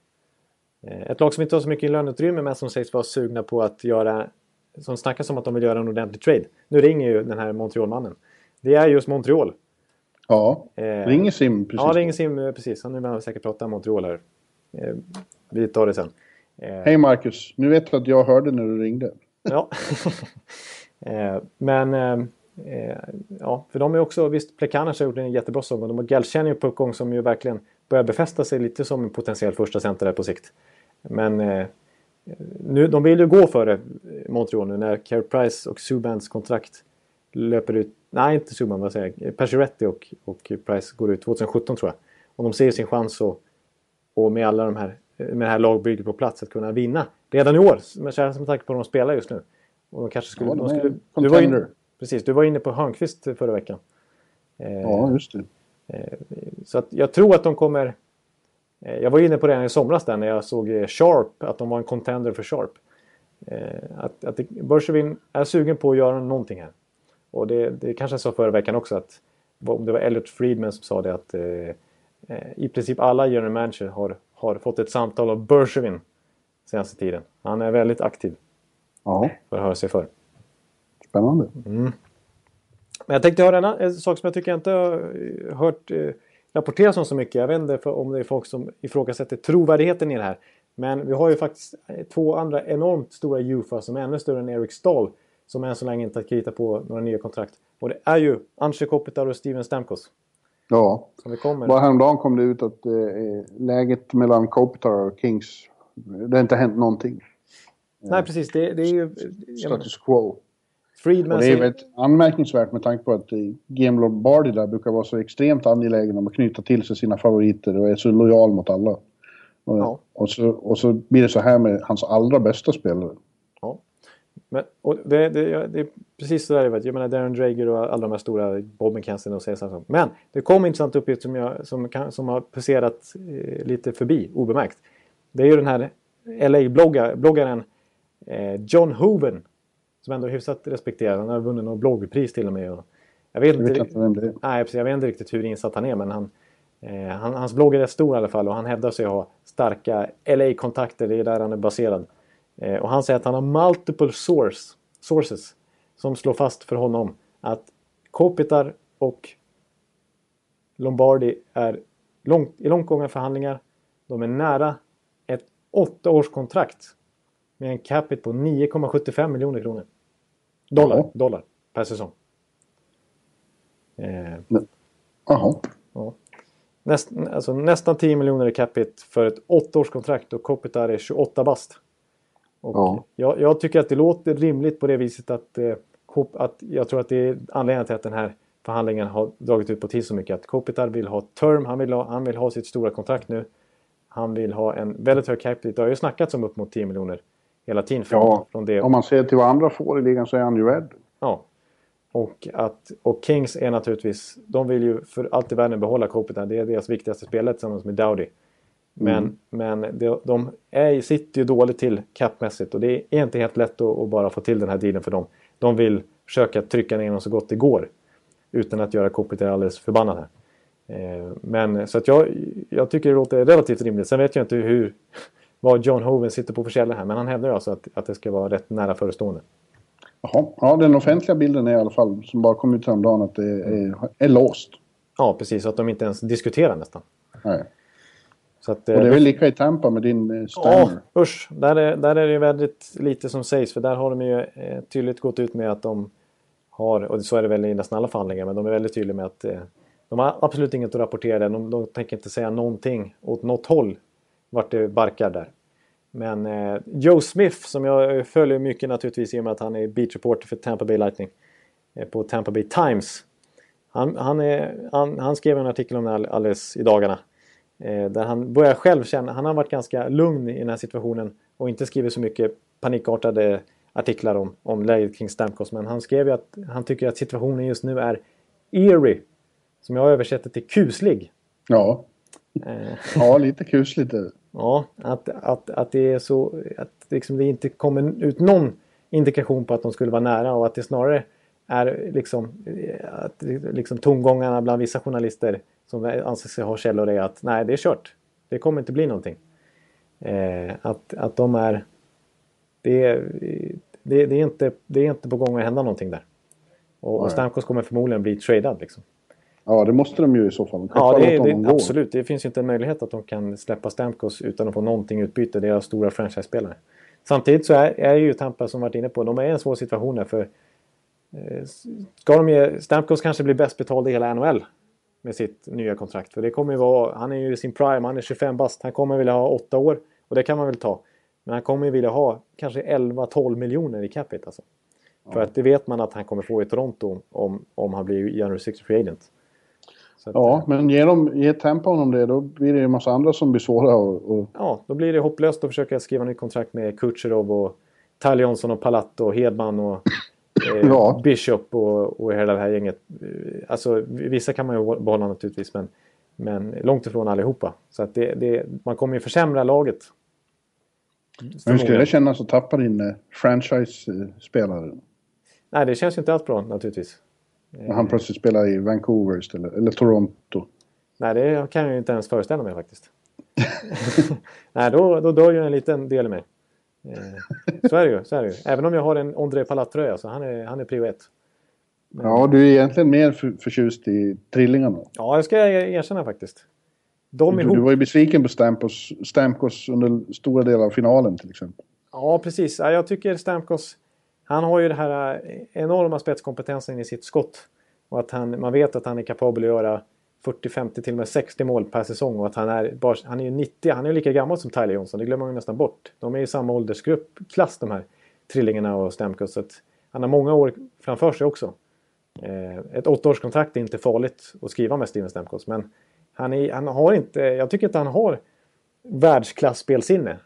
Eh, Ett lag som inte har så mycket löneutrymme men som sägs vara sugna på att göra... Som snackas om att de vill göra en ordentlig trade. Nu ringer ju den här Montreal-mannen. Det är just Montreal. Ja, Eh, ringer Sim precis. Ja, ringer Sim eh, precis. Han vill säkert prata om Montreal här. Vi tar det sen. Hej Marcus, nu vet du att jag hörde när du ringde. Ja. men eh, eh, ja, för de är också, visst Plekanas har gjort en jättebra säsong och de har Galchenyuk på uppgång som ju verkligen börjar befästa sig lite som en potentiell första center där på sikt. Men eh, nu, de vill ju gå före Montreal nu när Carey Price och Subans kontrakt löper ut. Nej, inte Subban, vad säger jag? Pacioretty och, och Price går ut 2017 tror jag. Och de ser sin chans att och med alla de här med det här lagbygget på plats att kunna vinna redan i år. Men med tanke på hur de spelar just nu. Och de kanske skulle, Ja, de de är skulle, du var contender. Precis, du var inne på Hörnqvist förra veckan. Eh, Ja, just det. Så att jag tror att de kommer... eh, Jag var inne på det i somras där när jag såg eh, Sharp, att de var en contender för Sharp. Eh, Att, att Bergevin är sugen på att göra någonting här. Och det, det kanske jag sa förra veckan också att om det var Elliot Friedman som sa det att eh, eh, i princip alla general manager har, har fått ett samtal av Bergevin senaste tiden. Han är väldigt aktiv Ja, för att höra sig för. Spännande. Men jag tänkte höra en, en sak som jag tycker jag inte har eh, hört eh, rapporteras om så mycket. Jag vet inte för, om det är folk som ifrågasätter trovärdigheten i det här. Men vi har ju faktiskt eh, två andra enormt stora UFA som är ännu större än Eric Stahl. Som än så länge inte har kritat på några nya kontrakt. Och det är ju Anse Kopitar och Steven Stamkos. Ja, Som vi kommer. bara häromdagen kom det ut att eh, läget mellan Kopitar och Kings, det har inte hänt någonting. Nej precis, det, det är ju... Status quo. Friedman Och det är säger- anmärkningsvärt med tanke på att eh, GM Lombardi där brukar vara så extremt angelägen om att knyta till sig sina favoriter och är så lojal mot alla. Och, Ja. och, så, och så blir det så här med hans allra bästa spelare. Ja. Men, och det, det, det är precis så där det var. Jag menar Darren Drager och alla de här stora Bob McKenzie och så. Men det kom en intressant uppgift som, jag, som, kan, som har passerat eh, lite förbi obemärkt. Det är ju den här LA-bloggaren eh, John Hoven. Som ändå är hyfsat respekterad. Han har vunnit något bloggpris till och med. Och jag vet Jag vet inte, inte vem det är. Nej, precis. Jag vet inte riktigt hur insatt han är, men han, eh, han, hans blogg är rätt stor i alla fall och han hävdar sig ha starka LA-kontakter. Det är där han är baserad. Eh, och han säger att han har multiple source, sources som slår fast för honom att Kopitar och Lombardi är långt, i långt gångna förhandlingar. De är nära ett åtta års kontrakt med en capita på 9,75 miljoner kronor. Dollar, Ja. dollar per säsong. Eh, Jaha. Ja. Näst, alltså nästan 10 miljoner i capita för ett 8-årskontrakt och Kopitar är 28 bast. Och Ja. jag, jag tycker att det låter rimligt på det viset att, eh, att jag tror att det är anledningen till att den här förhandlingen har dragit ut på tid så mycket. Att Kopitar vill ha term, han vill ha, han vill ha sitt stora kontrakt nu. Han vill ha en väldigt hög capita. Det har ju snackats om upp mot 10 miljoner hela tiden. Från, Ja, från det. om man ser till vad andra får i ligan så är han ju värd. Ja. Och, att, och Kings är naturligtvis, de vill ju för allt i världen behålla Kopitar. Det är deras viktigaste spelare tillsammans med Dowdy. Men, men de, de är, sitter ju dåligt till capmässigt och det är inte helt lätt att, att bara få till den här dealen för dem. De vill försöka trycka ner dem så gott det går. Utan att göra Kopitar alldeles förbannad här. Eh, men så att jag, jag tycker det låter relativt rimligt. Sen vet jag inte hur, vad John Hoven sitter på för källor här. Men han hävdar alltså att, att det ska vara rätt nära förestående. Jaha. Ja, den offentliga bilden är i alla fall, som bara kom ut häromdagen, att det är, är låst. Ja, precis. Att de inte ens diskuterar nästan. Nej. Att, Och det är väl lika i Tampa med din eh, Ja, usch. Där är, där är det väldigt lite som sägs. För där har de ju eh, tydligt gått ut med att de har, och så är det väl i nästan alla förhandlingar, men de är väldigt tydliga med att eh, de har absolut inget att rapportera. De, de tänker inte säga någonting åt något håll vart det barkar där. Men eh, Joe Smith, som jag följer mycket naturligtvis i och med att han är beat reporter för Tampa Bay Lightning eh, på Tampa Bay Times. Han, han, är, han, han skrev en artikel om det all- alldeles i dagarna. Eh, där han börjar själv känna, han har varit ganska lugn i den här situationen och inte skrivit så mycket panikartade artiklar om, om läget kring Stamkos. Men han skrev ju att han tycker att situationen just nu är eerie. Som jag översätter till kuslig. Ja. Eh, ja, lite kusligt är det. Ja, att, att, att det är så att liksom det inte kommer ut någon indikation på att de skulle vara nära och att det snarare är liksom, att liksom tongångarna bland vissa journalister som anser sig ha källor är att nej, det är kört. Det kommer inte bli någonting. Eh, att, att de är... Det är, det, det, är inte, det är inte på gång att hända någonting där. Och, och. Stamkos kommer förmodligen bli tradad. Liksom. Ja, det måste de ju i så fall. Ja, det, det, absolut. Det finns ju inte en möjlighet att de kan släppa Stamkos utan att få någonting utbyte. Deras stora franchise-spelare. Samtidigt så är, är ju Tampa som varit inne på, de är i en svår situation här för eh, ska de ge, Stamkos kanske blir bäst betald i hela NHL med sitt nya kontrakt. För det kommer ju vara, han är ju i sin prime, han är 25 bast. Han kommer vilja ha 8 år och det kan man väl ta. Men han kommer ju vilja ha kanske 11-12 miljoner i capita alltså. För att det vet man att han kommer få i Toronto om, om han blir January 60 Free Agent. Att, Ja, eh, men ge, dem, ge Tampa honom det, då blir det ju en massa andra som blir svåra och, och ja, då blir det hopplöst att försöka skriva nytt kontrakt med Kucherov och Tyler Johnson och Palat och Hedman och eh, Ja. Bishop och, och hela det här gänget. Eh, Alltså vissa kan man ju behålla naturligtvis men, men långt ifrån allihopa. Så att det, det, man kommer ju försämra laget. Men hur skulle det kännas att tappa din eh, franchise-spelare? Nej, det känns ju inte alls bra naturligtvis. När han plötsligt spelar i Vancouver istället, eller Toronto. Nej, det kan jag ju inte ens föreställa mig faktiskt. Nej, då, då dör ju en liten del i mig. Eh, Så är det ju. Så är det ju. Även om jag har en André Palat-tröja så han är, han är prio ett. Ja, du är egentligen mer för, förtjust i trillingarna. Ja, det ska jag erkänna faktiskt. De Du, ihop... du var ju besviken på Stamkos, Stamkos under stora delar av finalen till exempel. Ja, precis. Ja, jag tycker Stamkos... Han har ju den här eh, enorma spetskompetensen i sitt skott. Och att han, man vet att han är kapabel att göra 40, 50, till och med 60 mål per säsong. Och att han är, bara, han är ju 90, han är ju lika gammal som Tyler Johnson. Det glömmer man ju nästan bort. De är i samma åldersgrupp, klass de här trillingarna och Stamkos. Så att han har många år framför sig också. Eh, ett åttaårskontrakt är inte farligt att skriva med Steven Stamkos. Men han, är, han har inte, jag tycker inte han har världsklasspelsinne.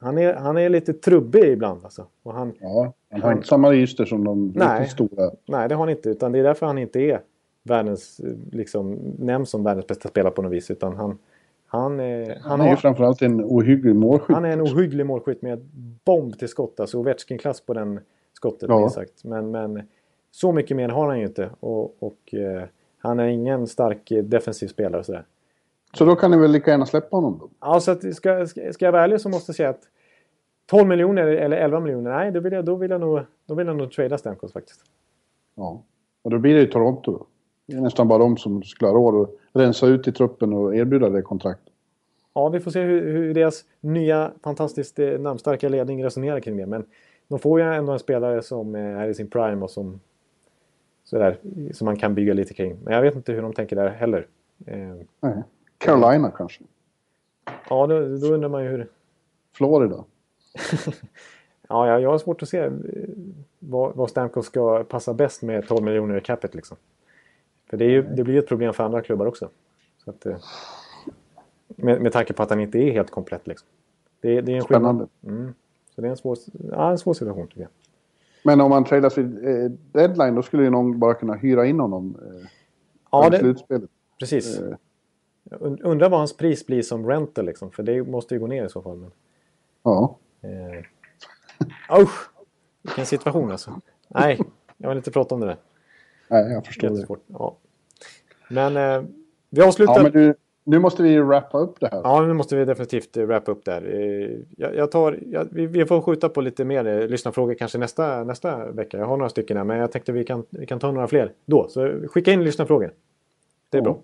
Han är, han är lite trubbig ibland alltså. Och han, Ja, han har inte samma register som de Nej. stora. nej, det har han inte. Utan det är därför han inte är världens, liksom, nämns som världens bästa spelare på något vis. Utan han, han, eh, han, Han är ju har, framförallt en ohygglig målskytt. han är en ohygglig målskytt med bomb till skott. Alltså Ovechkin-klass på den skottet Ja. sagt. Men, men så mycket mer har han ju inte. Och, och eh, han är ingen stark eh, defensiv spelare och sådär. Så då kan ni väl lika gärna släppa honom då? Alltså att, ska, ska, ska jag vara ärlig så måste jag säga att 12 miljoner eller 11 miljoner, nej då vill jag, då vill jag nog, då vill jag nog trada Stamkos faktiskt. Ja. Och då blir det ju Toronto då. Det är nästan bara de som skulle ha råd att rensa ut i truppen och erbjuda det kontrakt. Ja, vi får se hur, hur deras nya fantastiskt eh, namnstarka ledning resonerar kring det. Men de får ju ändå en spelare som eh, är i sin prime och som, sådär, som man kan bygga lite kring. Men jag vet inte hur de tänker där heller. Eh, Nej. Carolina kanske. ja, då, då undrar man ju hur... Florida. Ja, jag, jag har svårt att se eh, vad, vad Stamkos ska passa bäst med 12 miljoner i capita liksom. För det, ju, det blir ju ett problem för andra klubbar också. Så att, eh, med, med tanke på att han inte är helt komplett liksom. Det, det är en Spännande. Mm. Så det är en svår, ja, en svår situation tycker jag. Men om man tradas vid eh, deadline då skulle ju någon bara kunna hyra in honom eh, Ja, det, slutspelet. precis. Eh, Undrar vad hans pris blir som rental liksom. För det måste ju gå ner i så fall. Men, ja. eh, usch! Vilken situation alltså. Nej, jag vill inte prata om det där. Nej, jag förstår det. Jättesvårt. Ja. Men eh, vi avslutar. Ja, men du, nu måste vi wrappa upp det här. Ja, nu måste vi definitivt wrappa upp där. Eh, Jag, jag tar, jag, vi, vi får skjuta på lite mer eh, lyssnarfrågor kanske nästa, nästa vecka. Jag har några stycken här, men jag tänkte vi kan, vi kan ta några fler då. Så skicka in lyssnarfrågor. Det är Ja. bra.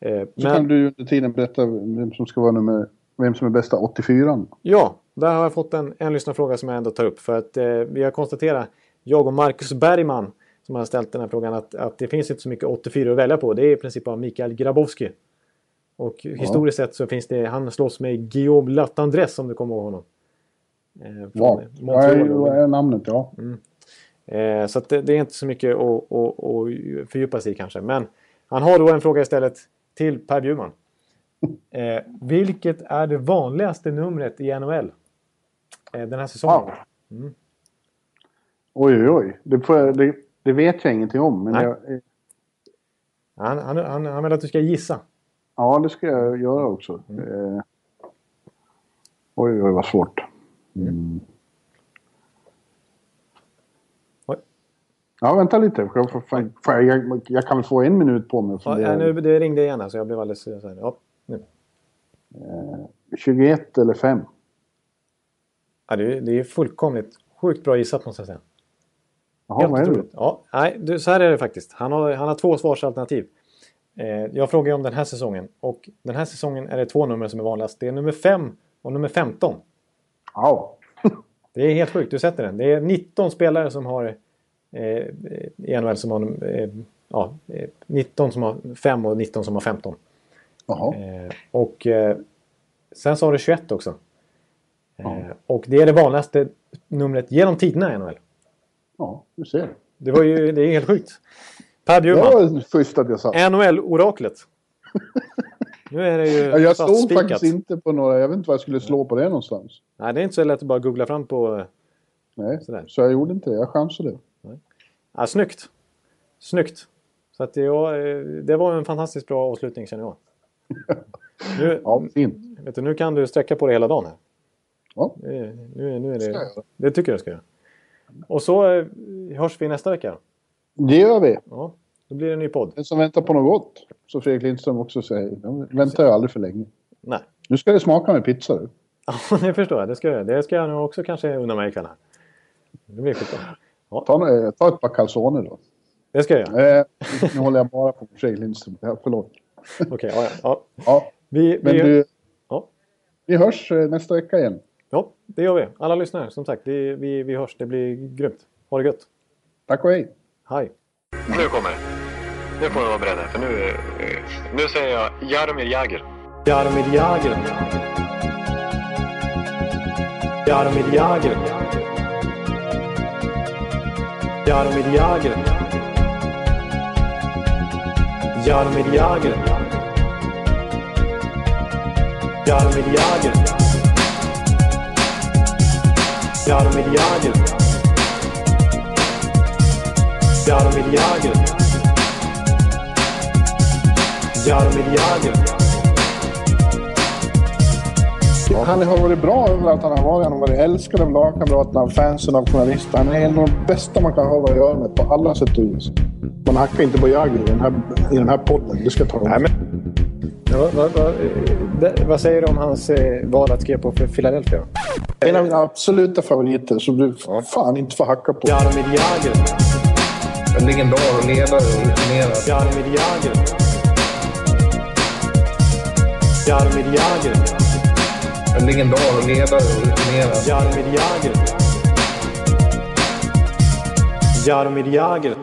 Eh, Så kan du under tiden berätta vem som ska vara nummer, vem som är bästa 84 Ja, där har jag fått en, en lyssnarfråga som jag ändå tar upp. För att eh, vi har konstaterat, jag och Marcus Bergman, som har ställt den här frågan, att, att det finns inte så mycket 84 att välja på. Det är i princip bara Mikael Grabowski. Och historiskt sett så finns det, han slåss med Guillaume Latendresse om du kommer ihåg honom. Eh, Ja, Montreal. ja, ja, namnet ja. Eh, så det, det är inte så mycket att, att, att fördjupa sig i kanske. Men han har då en fråga istället till Per Bjurman. Eh, vilket är det vanligaste numret i NHL eh, den här säsongen? Wow. Oj, oj, oj. Det, får, jag- det, det vet jag ingenting om. Men jag, eh, Han, han, han, han vill att du ska gissa. ja, det ska jag göra också. Eh, oj, oj, vad svårt. Mm. Ja, vänta lite. Jag, jag, jag kan väl få en minut på mig. Ja, ja, nu, det ringde igen här, så jag blev alldeles... Ja, nu. 21 eller 5. Ja, det, är- det är fullkomligt sjukt bra gissat måste jag säga. Jaha, Helt vad är det? otroligt. Ja, nej, du, så här är det faktiskt. Han har, han har två svarsalternativ. Eh, jag frågar om den här säsongen. Och den här säsongen är det två nummer som är vanligast. Det är nummer 5 och nummer 15. Ja. Det är helt sjukt, du sätter den. Det är 19 spelare som har eh, i NHL som har eh, ja, eh, 19 som har 5 och 19 som har 15. Jaha. Eh, och eh, sen så har du 21 också. Eh, Ja. och det är det vanligaste numret genom tiderna i NHL. Ja, du ser. Det, var ju, det är helt sjukt. Per Bjurman, sa. NHL-oraklet. Nu är det ju Ja, Jag fastspikat. faktiskt inte på några... Jag vet inte vad jag skulle slå på det någonstans. Nej, det är inte så lätt att bara googla fram på... eh, Nej, Sådär. så jag gjorde inte det. Jag chansade. Ja, snyggt. Snyggt. Så att det, var, eh, det var en fantastiskt bra avslutning känner jag. Nu, Ja, fint. vet du, nu kan du sträcka på det hela dagen här. Ja. Nu, nu, är det, det tycker jag du ska göra. Och så eh, hörs vi nästa vecka. Det gör vi. Ja, då blir det en ny podd. Den som väntar på något gott, så Fredrik Lindström också säger. De väntar ju aldrig för länge. Nej. Nu ska det smaka med pizza. Du. Ja, det förstår jag. Det ska jag, det ska jag nog också kanske unna mig ikväll. här. Det blir skitbra. Ja, Ta, ta ett par calzone då. det ska jag göra. Eh, nu håller jag bara på Fredrik Lindström. Ja, förlåt. Okej, ja, ja. Ja, Vi, men vi, du, ja. vi hörs eh, nästa vecka igen. ja, det gör vi. Alla lyssnare, som sagt. Vi, vi, vi hörs. Det blir grymt. Ha det gött. Tack och hej. Hej. Nu kommer det. Nu får ni vara beredda, för nu, eh, nu säger jag Jaromir Jagr. Jaromir Jagr. Jaromir Jagr. Jaromir Jagr. Jaromir Jagr. Jaromir Jagr. Jaromir Jagr. Jaromir Jagr. Jaromir Jagr. Han har varit bra överallt han har varit. Han har varit älskad av lagkamraterna, av fansen, av journalister. Han är en av de bästa man kan ha att göra med på alla sätt och vis. Man hackar inte på Jagr i den här, i den här podden. Det ska jag ta Nej, men... Ja, vad, vad, vad, säger du om hans eh, val att skriva på för Philadelphia? En av mina absoluta favoriter som du fan inte får hacka på. Jaromir Jagr. En legendar och ledare och rutinerad. Jaromir Jagr. Jaromir Jagr. En legendar och ledare och rutinerad. Jaromir Jagr. Jaromir Jagr.